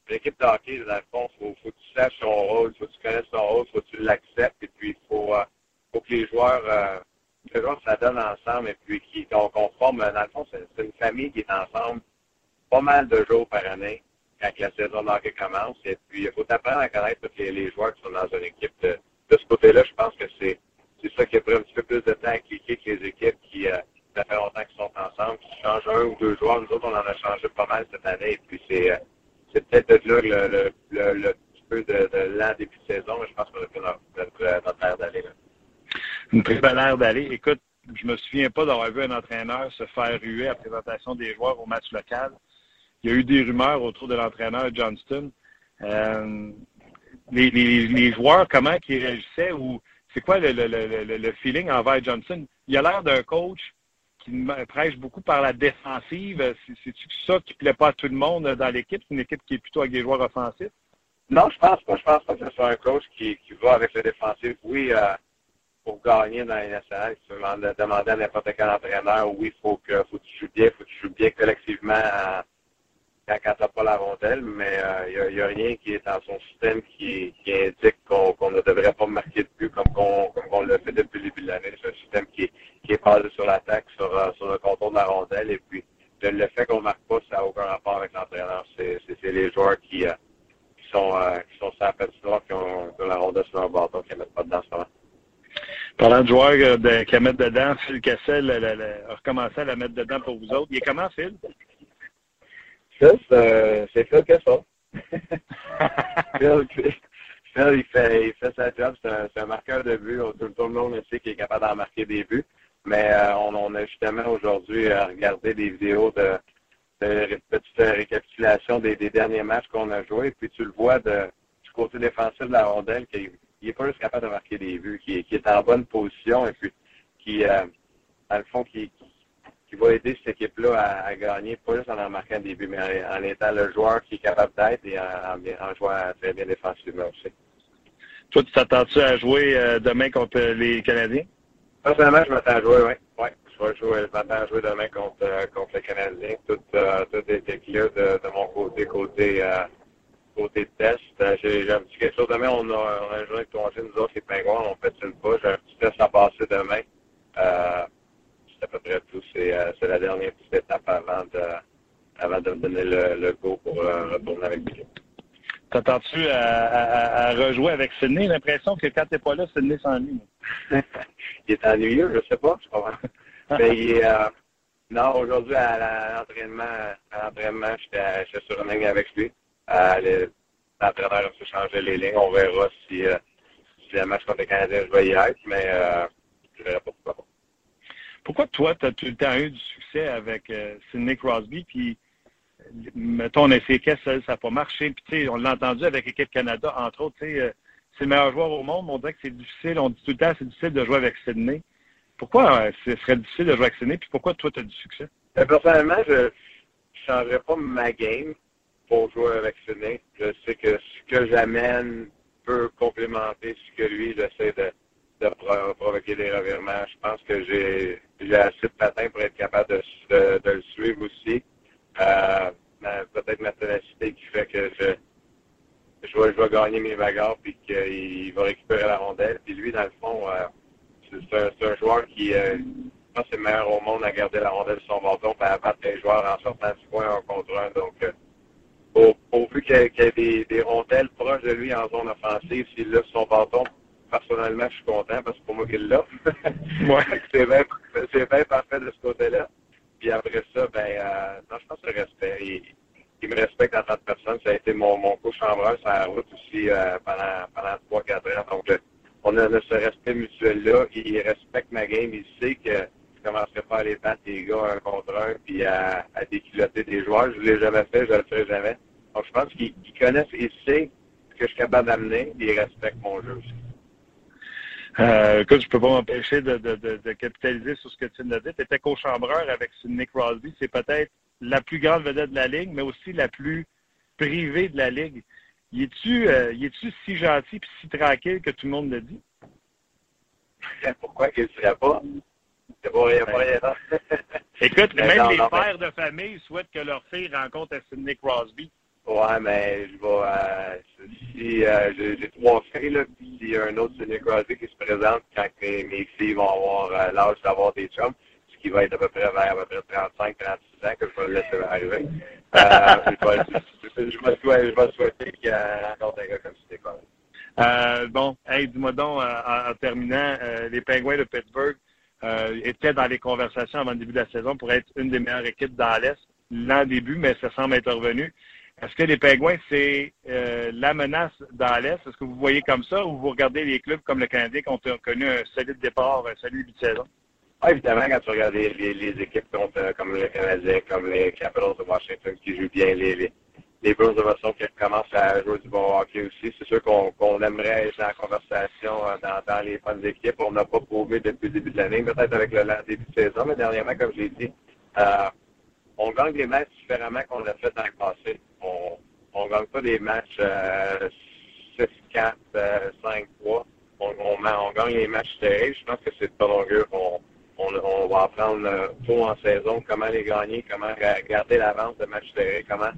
L'équipe de hockey, dans le fond, faut, faut, que tu saches son rôle, faut que tu connaisses son rôle, faut que tu l'acceptes, et puis faut, euh, faut que les joueurs, euh, les joueurs s'adonnent ensemble, et puis qu'on, forme, dans le fond, c'est, une famille qui est ensemble pas mal de jours par année quand la saison de hockey commence, et puis il faut apprendre à connaître tous les, joueurs qui sont dans une équipe de, ce côté-là, je pense que c'est c'est ça qui a pris un petit peu plus de temps à cliquer que les équipes qui, euh, ça fait longtemps qu'ils sont ensemble, qui changent un ou deux joueurs. Nous autres, on en a changé pas mal cette année. Et puis, c'est, euh, peut-être là le, le, le, petit peu de, l'an début de saison, mais je pense qu'on a pris notre, notre, air d'aller. Une très belle air d'aller. Écoute, je me souviens pas d'avoir vu un entraîneur se faire ruer à présentation des joueurs au match local. Il y a eu des rumeurs autour de l'entraîneur Johnston. Euh, les, joueurs, comment ils réagissaient ou c'est quoi le, feeling envers Johnson? Il a l'air d'un coach qui prêche beaucoup par la défensive. C'est-tu ça qui ne plaît pas à tout le monde dans l'équipe? C'est une équipe qui est plutôt avec des joueurs offensifs? Non, je pense pas. Je pense pas que ce soit un coach qui, qui va avec le défensif. Oui, euh, pour gagner dans les nationales, tu peux demander à n'importe quel entraîneur, oui, il faut que, faut que tu joues bien, il faut que tu joues bien collectivement quand, quand tu n'as la rondelle, mais il euh, n'y a, rien qui est dans son système qui, indique qu'on qu ne devrait pas marquer de but comme qu'on qu le fait depuis le début de l'année. C'est un système qui, est basé sur l'attaque, sur, euh, le contour de la rondelle, et puis le fait qu'on ne marque pas, ça n'a aucun rapport avec l'entraîneur. C'est les joueurs qui, euh, qui sont euh, qui sont qui ont, la rondelle sur leur bâton, qui ne mettent pas dedans ce moment. Parlant de joueurs qui mettent dedans, Phil Cassel a recommencé à la mettre dedans pour vous autres. Il est comment, Phil? Ça, c'est Phil Cassel. Phil, Phil, il fait, il fait sa job. C'est un, un, marqueur de but. Tout, tout, le monde sait qu'il est capable d'en marquer des buts. Mais euh, on, on, a justement aujourd'hui regardé des vidéos de, de petite récapitulation des, des derniers matchs qu'on a joués. Puis tu le vois de, du côté défensif de la rondelle qu'il n'est pas juste capable de marquer des buts, qui, est en bonne position et puis qui, euh, dans le fond, qui, qui va aider cette équipe-là à, à, gagner, pas juste en en marquant des buts, mais en, en étant le joueur qui est capable d'être et en, en, en, jouant très bien défensivement aussi. Toi, tu t'attends-tu à jouer euh, demain contre les Canadiens? Personnellement, je m'attends à jouer, oui. Ouais. Je vais jouer, je m'attends à jouer demain contre, euh, contre les Canadiens. Tout, euh, tout est clair de, de, mon côté, côté, euh, côté test. Euh, j'ai un petit quelque chose. Demain, on a, on a de congé, nous autres, les pingouins, on fait une pas? J'ai un petit test à passer demain. C'est à peu près tout. C'est euh, la dernière petite étape avant de, avant de me donner le, le go pour euh, retourner avec l'équipe. T'attends-tu à, à, à, rejouer avec Sydney? l'impression que quand t'es pas là, Sydney s'ennuie. il est ennuyeux, je sais pas. Je comprends. Mais il est, euh, non, aujourd'hui, à l'entraînement, à l'entraînement, j'étais sur une ligne avec lui. Euh, L'entraîneur a changé les lignes. On verra si, si le match contre les Canadiens, je vais y être, mais je verrai pas pourquoi. Pourquoi toi, tu as tout le temps eu du succès avec euh, Sidney Crosby, puis mettons, on a essayé ça n'a pas marché, puis tu sais, on l'a entendu avec l'équipe Canada, entre autres, euh, c'est le meilleur joueur au monde, mais on dirait que c'est difficile, on dit tout le temps c'est difficile de jouer avec Sidney. Pourquoi euh, ce serait difficile de jouer avec Sidney, puis pourquoi toi, tu as du succès? Personnellement, je ne changerais pas ma game pour jouer avec Sidney. Je sais que ce que j'amène peut complémenter ce que lui, j'essaie de, de provoquer des revirements. Je pense que j'ai assez de patins pour être capable de, le suivre aussi. Euh, peut-être ma ténacité qui fait que je, je, vais, je vais gagner mes bagarres puis qu'il va récupérer la rondelle. Puis lui, dans le fond, euh, c'est un, joueur qui, euh, je pense, c'est le meilleur au monde à garder la rondelle sur son bâton et à battre les joueurs en sortant du coin un contre un. Donc, au, pourvu qu'il y ait des, des, rondelles proches de lui en zone offensive, s'il lève son bâton, personnellement, je suis content parce que pour moi qu'il l'a. ouais. c'est bien, bien parfait de ce côté-là. Puis après ça, ben, euh, non, je pense que le respect. Il, il me respecte en tant que personne. Ça a été mon, mon co-chambreur sur la route aussi euh, pendant, pendant 3-4 ans. Donc, on a, ce respect mutuel-là. Il respecte ma game. Il sait que je ne commencerai pas à les battre les gars un contre un puis à, à déculotter des joueurs. Je ne l'ai jamais fait, je ne le ferai jamais. Donc, je pense qu'il connaît, il sait ce que je suis capable d'amener il respecte mon jeu aussi. Euh, écoute, je peux pas m'empêcher de, de, de, de, capitaliser sur ce que tu nous as dit. Tu étais co-chambreur avec Sidney Crosby. C'est peut-être la plus grande vedette de la Ligue, mais aussi la plus privée de la Ligue. Y es-tu euh, es si gentil et si tranquille que tout le monde le dit? Pourquoi qu'il ne serait pas? C'est pas rien, rien. Écoute, même non, les non, pères mais... de famille souhaitent que leur fille rencontre Sidney Crosby. Ouais, mais je vais. Euh, si euh, j'ai trois filles, là, puis il y a un autre Sidney Crosby qui se présente quand mes, filles vont avoir euh, l'âge d'avoir des chums, ce qui va être à peu près vers à peu près 35, 36 ans que je vais le laisser arriver. Je, vais, souhaiter qu'il encore un gars comme Sidney Crosby. Euh, bon, hey, dis-moi donc, en, en, terminant, les Pingouins de Pittsburgh étaient dans les conversations avant le début de la saison pour être une des meilleures équipes dans l'Est l'an début, mais ça semble être revenu. Est-ce que les Pingouins, c'est euh, la menace dans l'Est? Est-ce que vous voyez comme ça ou vous regardez les clubs comme le Canadien qui ont connu un solide départ, un solide de saison? Ah, évidemment, quand tu regardes les, équipes contre, comme les Canadiens, comme les Capitals de Washington qui jouent bien, les, les, de Boston qui commencent à jouer du bon hockey aussi, c'est sûr qu'on aimerait être en conversation euh, dans, les bonnes équipes. On n'a pas prouvé depuis le début de l'année, peut-être avec le, début de saison, mais dernièrement, comme j'ai dit, euh, on gagne des matchs différemment qu'on l'a fait dans le passé. On ne gagne pas des matchs euh, 6-4, 5-3. On, on, gagne les matchs serrés. Je pense que c'est pas longueur qu'on on, va apprendre euh, tôt en saison comment les gagner, comment garder l'avance de matchs serrés, comment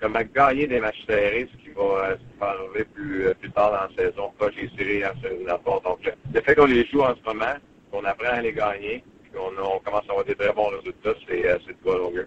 comment gagner des matchs serrés, ce qui va, euh, ce qui va arriver plus, euh, plus tard dans la saison, pas les séries en série Donc, le, fait qu'on les joue en ce moment, qu'on apprend à les gagner, on commence à avoir des très bons résultats, c'est euh, de quoi longueur.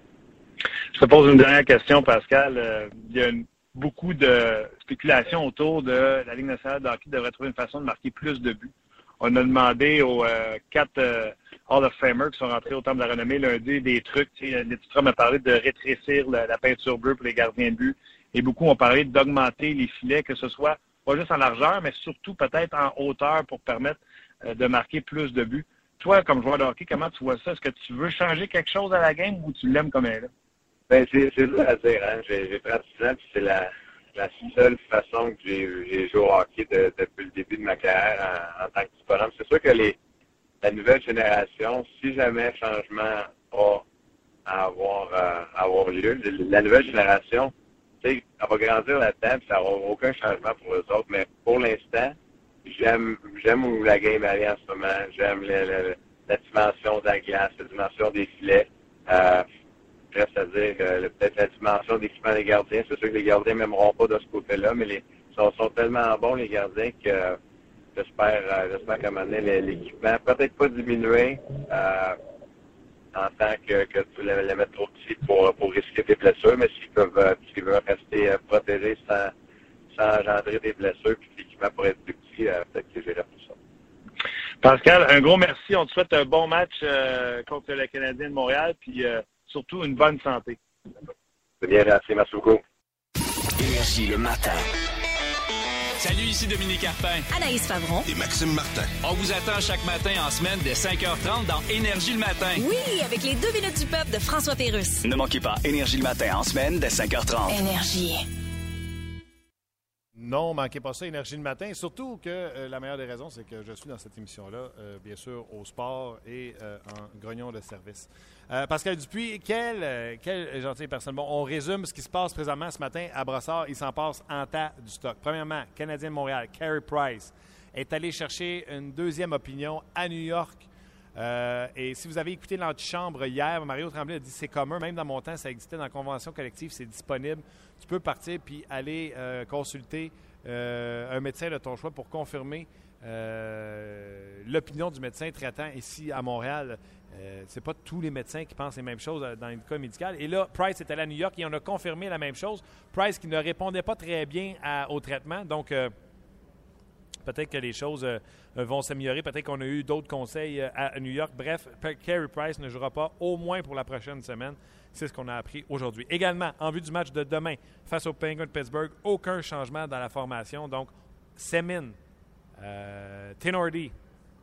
Je te pose une dernière question, Pascal. il y a beaucoup de spéculation autour de la Ligue nationale de hockey devrait trouver une façon de marquer plus de buts. On a demandé aux quatre Hall of Famers qui sont rentrés au Temple de la Renommée lundi des trucs. L'éditeur m'a parlé de rétrécir la, peinture bleue pour les gardiens de but. Et beaucoup ont parlé d'augmenter les filets, que ce soit pas juste en largeur, mais surtout peut-être en hauteur pour permettre euh, de marquer plus de buts. Toi, comme joueur de hockey, comment tu vois ça? Est-ce que tu veux changer quelque chose à la game ou tu l'aimes comme elle est? Ben, c'est dur à dire. Hein? J'ai 36 ans, puis c'est la, la seule façon que j'ai joué au hockey depuis le début de ma carrière en, tant que petit C'est sûr que les, la nouvelle génération, si jamais changement a à avoir, euh, à avoir lieu, la nouvelle génération, elle va grandir là-dedans, ça n'aura aucun changement pour les autres. Mais pour l'instant, j'aime j'aime où la game est en ce moment. J'aime la dimension de la glace, la dimension des filets. Euh, reste à dire peut-être la dimension d'équipement des gardiens. C'est sûr que les gardiens m'aimeront pas de ce côté-là, mais les, sont, sont tellement bons, les gardiens, que j'espère, euh, j'espère qu'à un moment donné, l'équipement peut-être pas diminuer euh, en tant que, que tu les, mettre trop petit pour, pour risquer des blessures, mais s'ils peuvent, euh, s'ils veulent rester euh, protégés sans, sans engendrer des blessures, puis l'équipement pourrait être plus petit, euh, peut-être que j'irai pour ça. Pascal, un gros merci. On te souhaite un bon match contre le Canadien de Montréal, puis surtout une bonne santé. C'est bien, merci. Merci beaucoup. Énergie le matin. Salut, ici Dominique Carpin. Anaïs Favron. Et Maxime Martin. On vous attend chaque matin en semaine dès 5h30 dans Énergie le matin. Oui, avec les deux minutes du peuple de François Pérusse. Ne manquez pas Énergie le matin en semaine dès 5h30. Énergie. Non, manquez pas ça, Énergie le matin. Surtout que euh, la meilleure des raisons, c'est que je suis dans cette émission-là, euh, bien sûr, au sport et euh, en grognon de service. Pascal Dupuis, quelle, quelle gentille personne. Bon, on résume ce qui se passe présentement ce matin à Brossard. Il s'en passe en tas du stock. Premièrement, Canadien de Montréal, Carey Price est allé chercher une deuxième opinion à New York. Euh, et si vous avez écouté l'antichambre hier, Mario Tremblay a dit c'est commun, même dans mon temps, ça existait dans la convention collective, c'est disponible. Tu peux partir puis aller consulter un médecin de ton choix pour confirmer l'opinion du médecin traitant ici à Montréal. Euh, c'est pas tous les médecins qui pensent les mêmes choses euh, dans le cas médical. Et là, Price est allé à New York et on a confirmé la même chose. Price qui ne répondait pas très bien au traitement. Donc, euh, peut-être que les choses vont s'améliorer. Peut-être qu'on a eu d'autres conseils à New York. Bref, Carey Price ne jouera pas au moins pour la prochaine semaine. C'est ce qu'on a appris aujourd'hui. Également, en vue du match de demain face aux Penguins de Pittsburgh, aucun changement dans la formation. Donc, Semin, Tenordi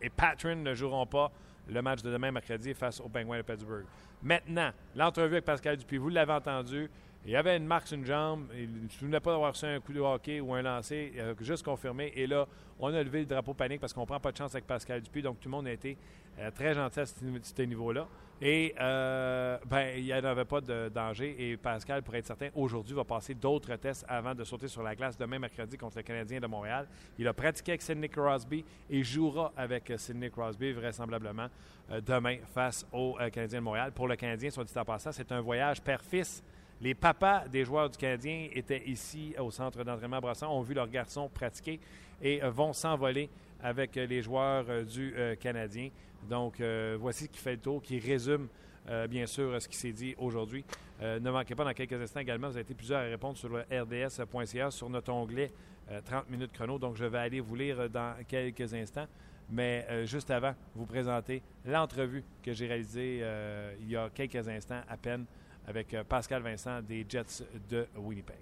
et Patron ne joueront pas le match de demain mercredi face aux Penguins de Pittsburgh. Maintenant, l'entrevue avec Pascal Dupuis, vous l'avez entendu, il y avait une marque sur une jambe, il ne se souvenait pas d'avoir reçu un coup de hockey ou un lancer, il a juste confirmé. Et là, on a levé le drapeau panique parce qu'on ne prend pas de chance avec Pascal Dupuis. Donc, tout le monde a été euh, très gentil à ce niveau-là. Et euh, ben, il n'y avait pas de danger. Et Pascal, pour être certain, aujourd'hui, va passer d'autres tests avant de sauter sur la glace demain mercredi contre le Canadien de Montréal. Il a pratiqué avec Sidney Crosby et jouera avec Sidney Crosby vraisemblablement euh, demain face au Canadien de Montréal. Pour le Canadien, soit dit en passant, c'est un voyage père-fils. Les papas des joueurs du Canadien étaient ici au centre d'entraînement Brasson, ont vu leurs garçons pratiquer et vont s'envoler avec les joueurs du Canadien. Donc, euh, voici qui fait le tour, qui résume euh, bien sûr ce qui s'est dit aujourd'hui. Euh, ne manquez pas dans quelques instants également, vous avez été plusieurs à répondre sur le rds.ca sur notre onglet 30 minutes chrono. Donc, je vais aller vous lire dans quelques instants. Mais juste avant, vous présenter l'entrevue que j'ai réalisée il y a quelques instants à peine avec Pascal Vincent des Jets de Winnipeg.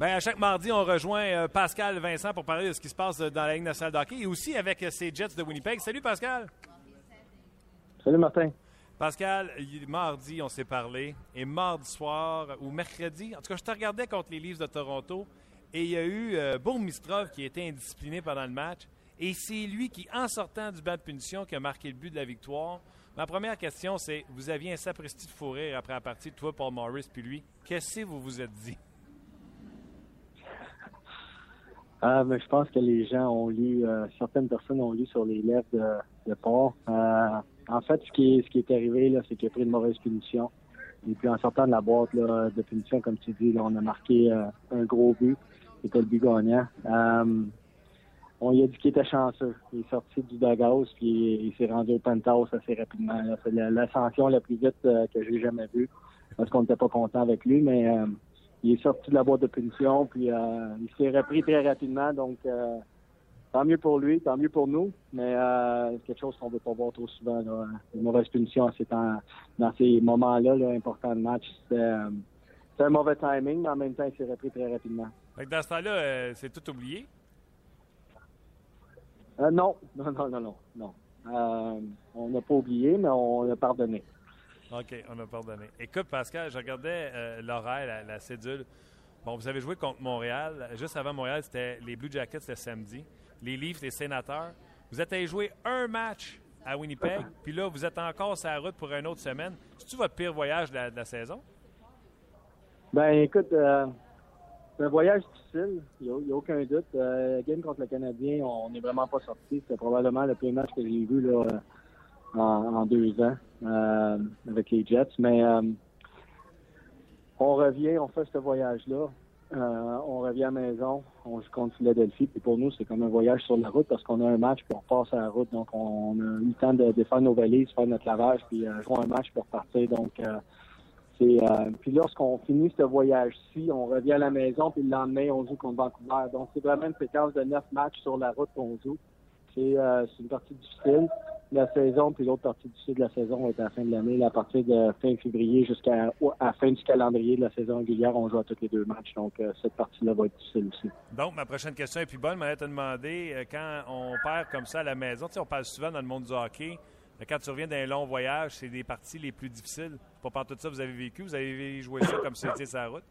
Bien, à chaque mardi, on rejoint euh, Pascal Vincent pour parler de ce qui se passe dans la Ligue nationale de hockey et aussi avec euh, ses Jets de Winnipeg. Salut Pascal! Salut Martin. Pascal, mardi, on s'est parlé. Et mardi soir, ou mercredi, en tout cas, je te regardais contre les Leafs de Toronto. Et il y a eu euh, Bourmistrov qui a été indiscipliné pendant le match. Et c'est lui qui, en sortant du banc de punition, qui a marqué le but de la victoire. Ma première question, c'est vous aviez un sapristi de fou rire après la partie, toi, Paul Morris, puis lui. Qu'est-ce que vous vous êtes dit? Ah, mais je pense que les gens ont lu, euh, certaines personnes ont lu sur les lèvres de, de Paul. Euh, en fait, ce qui est, ce qui est arrivé, là, c'est qu'il a pris une mauvaise punition. Et puis en sortant de la boîte de punition, comme tu dis, là, on a marqué euh, un gros but. C'était le but gagnant. On lui a dit qu'il était chanceux. Il est sorti du dugout, puis il s'est rendu au penthouse assez rapidement. C'est la- l'ascension la plus vite euh, que j'ai jamais vue. Parce qu'on n'était pas content avec lui, mais euh, il est sorti de la boîte de punition, puis euh, il s'est repris très rapidement. Donc, euh, tant mieux pour lui, tant mieux pour nous, mais c'est quelque chose qu'on ne veut pas voir trop souvent. Là. Une mauvaise punition à ces temps- dans ces moments-là là, importants de match. C'est c'est un mauvais timing, mais en même temps, il s'est repris très rapidement. Fait que dans ce temps-là, c'est tout oublié? Euh, non, non, non, non, non. non. Euh, on n'a pas oublié, mais on a pardonné. OK, on a pardonné. Écoute, Pascal, je regardais euh, l'horaire, la, la cédule. Bon, vous avez joué contre Montréal. Juste avant Montréal, c'était les Blue Jackets, c'était samedi. Les Leafs, les Sénateurs. Vous êtes allé jouer un match à Winnipeg, puis là, vous êtes encore sur la route pour une autre semaine. C'est-tu votre pire voyage de la, de la saison? Ben, écoute, euh, c'est un voyage difficile, il n'y a, aucun doute. Euh, game contre le Canadien, on n'est vraiment pas sorti. C'était probablement le pire match que j'ai vu là, en, deux ans euh, avec les Jets. Mais euh, on revient, on fait ce voyage-là. Euh, on revient à la maison, on joue contre Philadelphie. Puis pour nous, c'est comme un voyage sur la route parce qu'on a un match puis on passe à la route. Donc on a eu le temps de, de faire nos valises, faire notre lavage, puis jouer un match pour partir. Donc euh, puis lorsqu'on finit ce voyage-ci, on revient à la maison, puis le lendemain, on joue contre Vancouver. Donc, c'est vraiment une séquence de neuf matchs sur la route qu'on joue. C'est, euh, une partie difficile de la saison, puis l'autre partie difficile de la saison va être à la fin de l'année. À partir de fin février jusqu'à la fin du calendrier de la saison régulière, on joue à tous les deux matchs. Donc, euh, cette partie-là va être difficile aussi. Donc, ma prochaine question est plus bonne. Je te demander, quand on perd comme ça à la maison, on parle souvent dans le monde du hockey, quand tu reviens d'un long voyage, c'est des parties les plus difficiles. Pas par tout ça, vous avez vécu, vous avez joué ça comme si c'était sa route?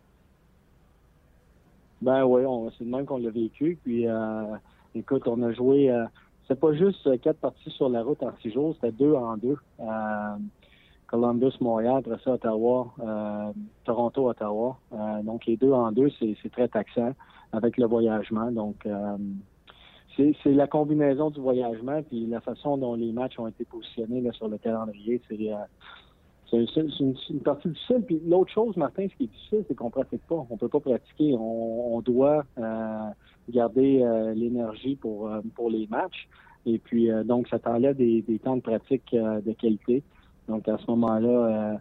Ben oui, c'est de même qu'on l'a vécu. Puis, euh, écoute, on a joué. Euh, c'est pas juste euh, quatre parties sur la route en six jours, c'était deux en deux. Euh, Columbus, Montréal, après ça, Ottawa, Toronto, Ottawa. Donc, les deux en deux, c'est, très taxant avec le voyagement. Donc, c'est, la combinaison du voyagement puis la façon dont les matchs ont été positionnés sur le calendrier. C'est, euh, c'est, une, partie difficile. Puis l'autre chose, Martin, ce qui est difficile, c'est qu'on pratique pas. On peut pas pratiquer. On, doit euh, garder euh, l'énergie pour, pour les matchs. Et puis, donc, ça t'enlève des, des temps de pratique de qualité. Donc, à ce moment-là,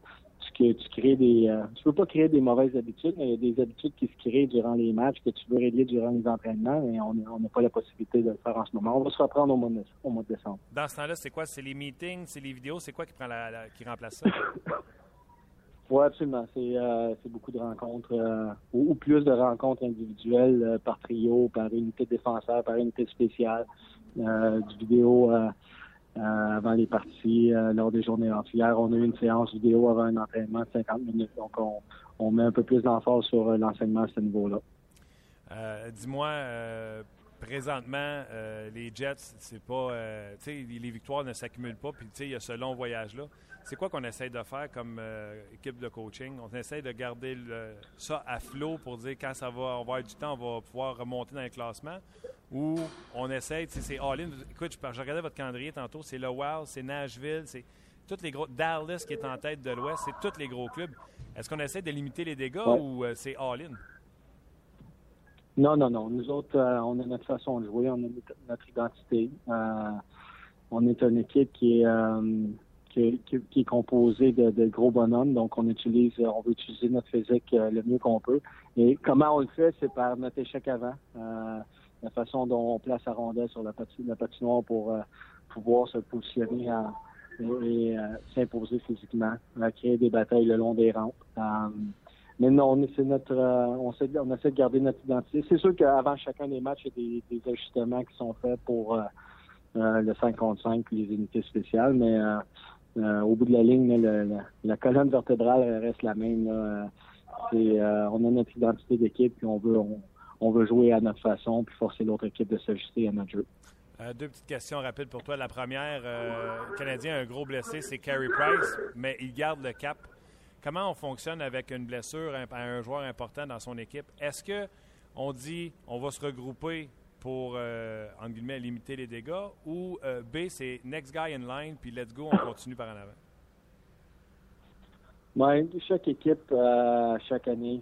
euh, tu, tu crées des... Euh, tu peux pas créer des mauvaises habitudes, mais il y a des habitudes qui se créent durant les matchs que tu veux régler durant les entraînements et on n'a pas la possibilité de le faire en ce moment. On va se reprendre au mois de, au mois de décembre. Dans ce temps-là, c'est quoi? C'est les meetings, c'est les vidéos, c'est quoi qui, prend la, la- qui remplace ça? Oui, absolument. C'est euh, c'est beaucoup de rencontres, euh, ou, ou plus de rencontres individuelles par trio, par unité défenseur, par unité spéciale, du vidéo euh, avant les parties, euh, lors des journées entières. On a eu une séance vidéo avant un entraînement de 50 minutes, donc on, met un peu plus d'emphase sur euh, l'enseignement à ce niveau-là. Dis-moi, présentement, les Jets, c'est pas. tu sais, les victoires ne s'accumulent pas, puis tu sais, il y a ce long voyage-là. C'est quoi qu'on essaie de faire comme euh, équipe de coaching? On essaie de garder le- ça à flot pour dire quand ça va on va avoir du temps, on va pouvoir remonter dans le classement. Ou on sais, c'est all-in. Écoute, je, je regardais votre calendrier tantôt, c'est le Wild, c'est Nashville, c'est tous les gros. Dallas qui est en tête de l'Ouest, c'est tous les gros clubs. Est-ce qu'on essaie de limiter les dégâts Ouais. ou euh, c'est all-in? Non, non, non. Nous autres, euh, on a notre façon de jouer, on a notre, identité. On est une équipe qui est, qui, est composée de, gros bonhommes, donc on utilise, euh, on veut utiliser notre physique euh, le mieux qu'on peut. Et comment on le fait, c'est par notre échec avant, euh, la façon dont on place la rondelle sur la, pati- la patinoire pour pouvoir se positionner et, et, euh, s'imposer physiquement, créer des batailles le long des rampes. Mais non, on essaie, notre, on, essaie, on essaie de garder notre identité. C'est sûr qu'avant chacun des matchs, il y a des, ajustements qui sont faits pour le 5 contre 5 puis les unités spéciales, mais euh, au bout de la ligne, la, colonne vertébrale reste la même. Euh, euh, on a notre identité d'équipe, puis on veut, on, on veut jouer à notre façon, puis forcer l'autre équipe de s'ajuster à notre jeu. Deux petites questions rapides pour toi. La première, le Canadien a un gros blessé, c'est Carey Price, mais il garde le cap. Comment on fonctionne avec une blessure à un joueur important dans son équipe? Est-ce que on dit on va se regrouper pour, euh, entre guillemets, limiter les dégâts ou euh, B, c'est next guy in line, puis let's go, on continue par en avant? Ouais, chaque équipe, euh, chaque année,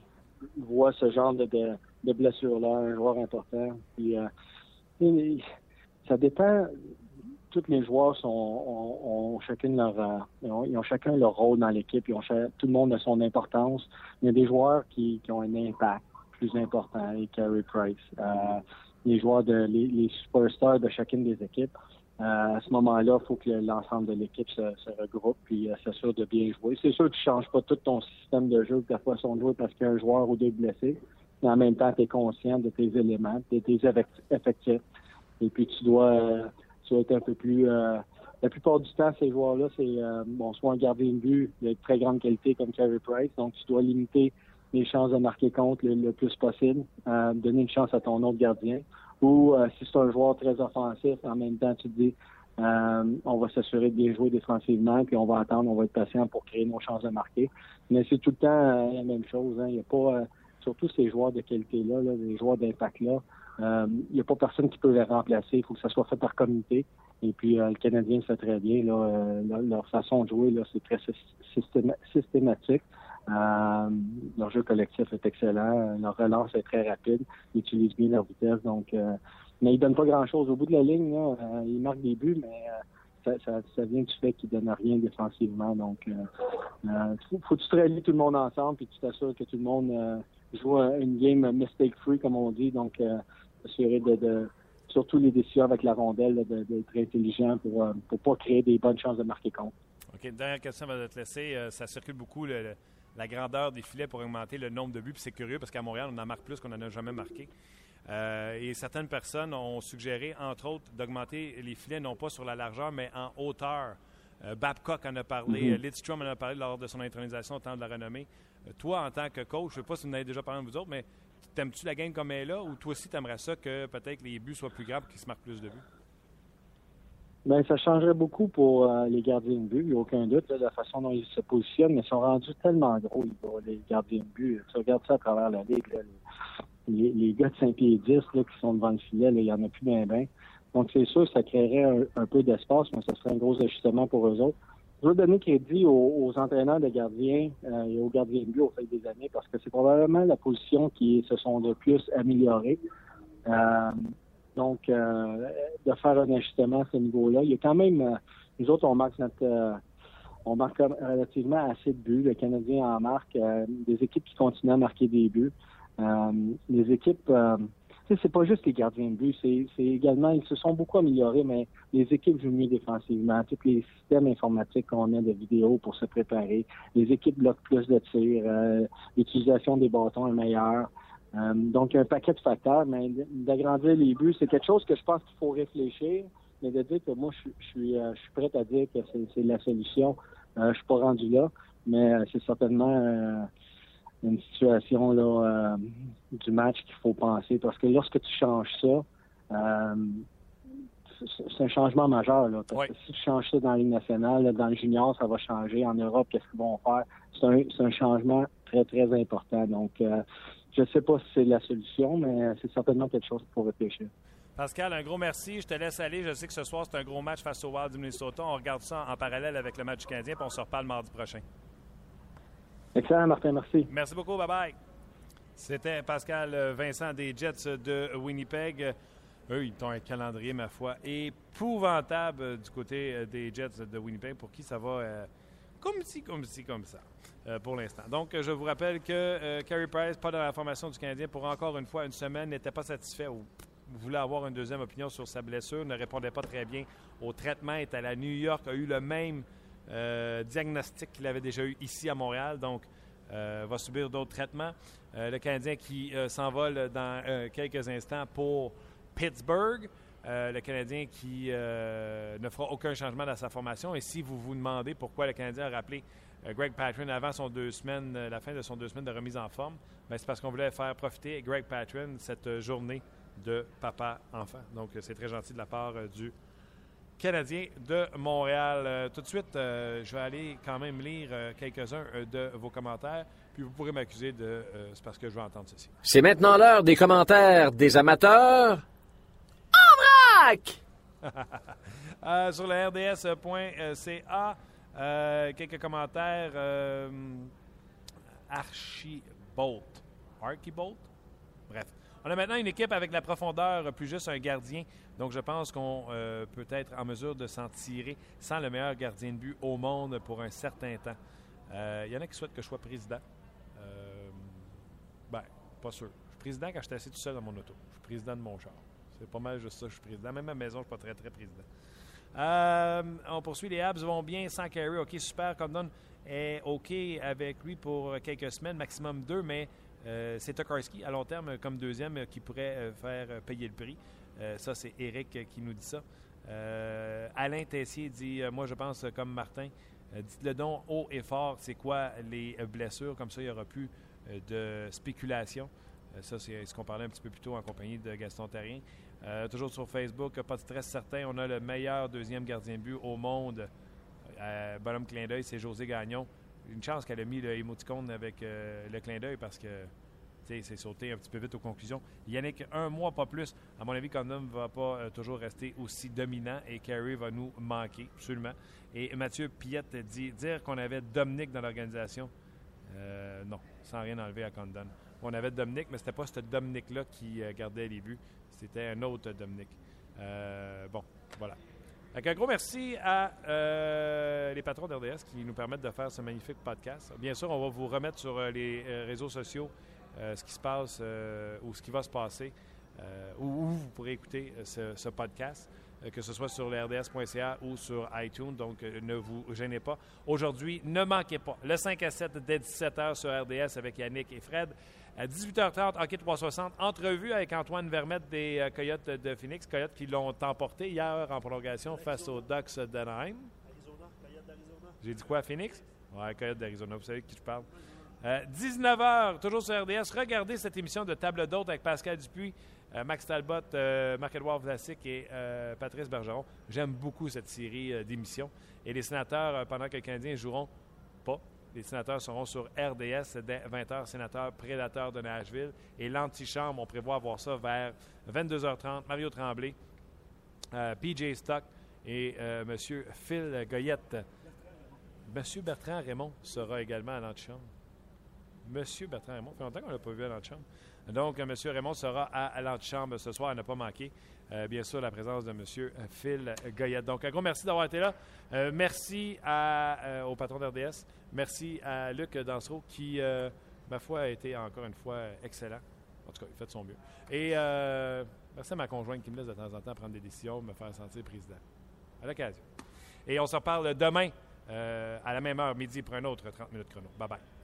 voit ce genre de, de, de blessure-là, un joueur important. Puis, euh, ça dépend. Tous les joueurs ont, ont chacun leur, euh, ils chacun leur rôle dans l'équipe. Tout le monde a son importance. Il y a des joueurs qui, qui ont un impact plus important, et Carey Price. Les joueurs de les, superstars de chacune des équipes. Euh, à ce moment-là, il faut que l'ensemble de l'équipe se, regroupe puis euh, s'assure de bien jouer. C'est sûr que tu ne changes pas tout ton système de jeu, ta façon de jouer parce qu'il y a un joueur ou deux blessés. Mais en même temps, tu es conscient de tes éléments, de tes effect- effectifs. Et puis tu dois, euh, tu dois être un peu plus. euh, la plupart du temps, ces joueurs-là, c'est bon, soit un gardien de but de très grande qualité comme Carey Price, donc tu dois limiter les chances de marquer contre le, plus possible, euh, donner une chance à ton autre gardien. Ou euh, si c'est un joueur très offensif, en même temps, tu te dis euh, on va s'assurer de bien jouer défensivement, puis on va attendre, on va être patient pour créer nos chances de marquer. Mais c'est tout le temps euh, la même chose. hein. Il n'y a pas, euh, surtout ces joueurs de qualité-là, là, les joueurs d'impact-là, euh, il n'y a pas personne qui peut les remplacer. Il faut que ça soit fait par communauté. Et puis euh, le Canadien le fait très bien. Là, euh, leur, façon de jouer, là, c'est très syst- systéma- systématique. Euh, leur jeu collectif est excellent. Leur relance est très rapide. Ils utilisent bien leur vitesse. Donc, euh, mais ils donnent pas grand-chose. Au bout de la ligne, là, euh, ils marquent des buts, mais euh, ça, ça, ça vient du fait qu'ils donnent rien défensivement. Donc, faut, faut que tu te rallies tout le monde ensemble puis tu t'assures que tout le monde joue une game mistake-free, comme on dit. Donc, assurer de, surtout les décisions avec la rondelle, d'être intelligent pour pour pas créer des bonnes chances de marquer contre. OK, dernière question de te laisser. Ça circule beaucoup le- la grandeur des filets pour augmenter le nombre de buts. Puis c'est curieux parce qu'à Montréal, on en marque plus qu'on n'en a jamais marqué. Euh, et certaines personnes ont suggéré, entre autres, d'augmenter les filets non pas sur la largeur, mais en hauteur. Euh, Babcock en a parlé, Mhm. Lidstrom en a parlé lors de son intronisation au temps de la renommée. Euh, toi, en tant que coach, je ne sais pas si vous en avez déjà parlé de vous autres, mais t'aimes-tu la game comme elle est là ou toi aussi t'aimerais ça que peut-être les buts soient plus grands et qu'ils se marquent plus de buts? Ben, ça changerait beaucoup pour euh, les gardiens de but, il n'y a aucun doute, là, de la façon dont ils se positionnent, mais ils sont rendus tellement gros, les, gardiens de but. Tu regardes ça à travers la ligue, là, les, les gars de 5 pieds 10 là, qui sont devant le filet, il n'y en a plus bien bien. Donc, c'est sûr, ça créerait un, peu d'espace, mais ça serait un gros ajustement pour eux autres. Je veux donner crédit aux, aux entraîneurs de gardiens euh, et aux gardiens de but au fil des années parce que c'est probablement la position qui se sont le plus améliorées. Euh, donc, euh, de faire un ajustement à ce niveau-là. Il y a quand même, euh, nous autres, on marque notre, euh, on marque relativement assez de buts. Le Canadien en marque. des équipes qui continuent à marquer des buts. Les équipes, c'est pas juste les gardiens de but, c'est, également, ils se sont beaucoup améliorés, mais les équipes jouent mieux défensivement. Tous les systèmes informatiques qu'on a de vidéos pour se préparer, les équipes bloquent plus de tirs, l'utilisation des bâtons est meilleure. Euh, donc, un paquet de facteurs, mais d'agrandir les buts, c'est quelque chose que je pense qu'il faut réfléchir, mais de dire que moi, je, suis- je suis, euh, je suis prêt à dire que c'est, c'est la solution. Euh, je suis pas rendu là, mais euh, c'est certainement une situation là, du match qu'il faut penser, parce que lorsque tu changes ça, c'est- un changement majeur. Là, parce que si tu changes ça dans la Ligue nationale, là, dans le junior, ça va changer. En Europe, qu'est-ce qu'ils vont faire? C'est un, c'est un changement très, très important. Donc, je ne sais pas si c'est la solution, mais c'est certainement quelque chose faut réfléchir. Pascal, un gros merci. Je te laisse aller. Je sais que ce soir, c'est un gros match face au Wild du Minnesota. On regarde ça en parallèle avec le match du Canadien, puis on se reparle mardi prochain. Excellent, Martin, merci. Merci beaucoup. Bye-bye. C'était Pascal Vincent des Jets de Winnipeg. Euh, Eux, ils ont un calendrier, ma foi, épouvantable euh, du côté euh, des Jets de Winnipeg, pour qui ça va euh, comme ci, comme ci, comme ça, euh, pour l'instant. Donc, euh, je vous rappelle que euh, Carey Price, pas dans la formation du Canadien, pour encore une fois une semaine, n'était pas satisfait ou voulait avoir une deuxième opinion sur sa blessure, ne répondait pas très bien au traitement, est allé à New York, a eu le même euh, diagnostic qu'il avait déjà eu ici à Montréal, donc va subir d'autres traitements. Le Canadien qui s'envole dans quelques instants pour Pittsburgh. Euh, le Canadien qui euh, ne fera aucun changement dans sa formation. Et si vous vous demandez pourquoi le Canadien a rappelé euh, Greg Patron avant son deux semaines, la fin de son deux semaines de remise en forme, ben, c'est parce qu'on voulait faire profiter Greg Patron cette journée de papa-enfant. Donc, c'est très gentil de la part du Canadien de Montréal. Tout de suite, je vais aller quand même lire quelques-uns de vos commentaires, puis vous pourrez m'accuser de... euh, c'est parce que je veux entendre ceci. C'est maintenant l'heure des commentaires des amateurs. Euh, sur le rds.ca, euh, quelques commentaires. Euh, Archibolt. Archibolt? Bref. On a maintenant une équipe avec la profondeur, plus juste un gardien. Donc, je pense qu'on euh, peut être en mesure de s'en tirer sans le meilleur gardien de but au monde pour un certain temps. Euh, Il y en a qui souhaitent que je sois président. Euh, ben, pas sûr. Je suis président quand je suis assis tout seul dans mon auto. Je suis président de mon char. C'est pas mal juste ça, je suis président. Même à ma maison, je ne suis pas très, très président. Euh, on poursuit. Les Habs vont bien sans Carey. OK, super. Condon est OK avec lui pour quelques semaines, maximum deux, mais euh, c'est Tokarski à long terme comme deuxième qui pourrait euh, faire payer le prix. Ça, c'est Eric qui nous dit ça. Alain Tessier dit Moi, je pense comme Martin. Dites-le donc haut et fort, c'est quoi les blessures? Comme ça, il n'y aura plus de spéculation. Ça, c'est ce qu'on parlait un petit peu plus tôt en compagnie de Gaston Tarien. Euh, toujours sur Facebook, pas de stress certain. On a le meilleur deuxième gardien but au monde. Euh, bonhomme clin d'œil, c'est José Gagnon. Une chance qu'elle a mis le émoticône avec euh, le clin d'œil parce que c'est sauté un petit peu vite aux conclusions. Yannick, un mois, pas plus. À mon avis, Condom ne va pas toujours rester aussi dominant et Carey va nous manquer, absolument. Et Mathieu Piette dit dire qu'on avait Dominique dans l'organisation. Non, sans rien enlever à Condon. On avait Dominique, mais c'était pas ce Dominique-là qui euh, gardait les buts. C'était un autre Dominique. Euh, bon, voilà. Fait un gros merci à euh, les patrons d'RDS qui nous permettent de faire ce magnifique podcast. Bien sûr, on va vous remettre sur les réseaux sociaux ce qui se passe ou ce qui va se passer, où, vous pourrez écouter ce, podcast, que ce soit sur rds.ca ou sur iTunes. Donc, ne vous gênez pas. Aujourd'hui, ne manquez pas le 5 à 7 dès 17h sur RDS avec Yannick et Fred. À 18h30, Hockey 360, entrevue avec Antoine Vermette des euh, Coyotes de Phoenix. Coyotes qui l'ont emporté hier en prolongation face aux Ducks d'Anaheim. J'ai dit quoi, Phoenix? Ouais, Coyotes d'Arizona, vous savez de qui je parle. Euh, 19h, toujours sur RDS. Regardez cette émission de Table d'hôte avec Pascal Dupuis, euh, Max Talbot, euh, Marc-Edouard Vlasic et euh, Patrice Bergeron. J'aime beaucoup cette série euh, d'émissions. Et les sénateurs, euh, pendant que les Canadiens joueront pas, les sénateurs seront sur RDS dès 20h, sénateurs prédateurs de Nashville. Et l'antichambre, on prévoit avoir ça vers 22h30. Mario Tremblay, euh, PJ Stock et euh, M. Phil Goyette. M. Bertrand Raymond sera également à l'antichambre. Monsieur Bertrand Raymond. Ça fait longtemps qu'on l'a pas vu à l'antichambre. Donc, M. Raymond sera à, l'antichambre ce soir à ne pas manquer. Euh, bien sûr, la présence de M. Phil Goyette. Donc, un gros merci d'avoir été là. Euh, merci au patron d'RDS. Merci à Luc Dansereau qui, euh, ma foi, a été encore une fois excellent. En tout cas, il fait de son mieux. Et euh, merci à ma conjointe qui me laisse de temps en temps prendre des décisions, me faire sentir président. À l'occasion. Et on se reparle demain euh, à la même heure, midi, pour un autre 30 minutes chrono. Bye bye.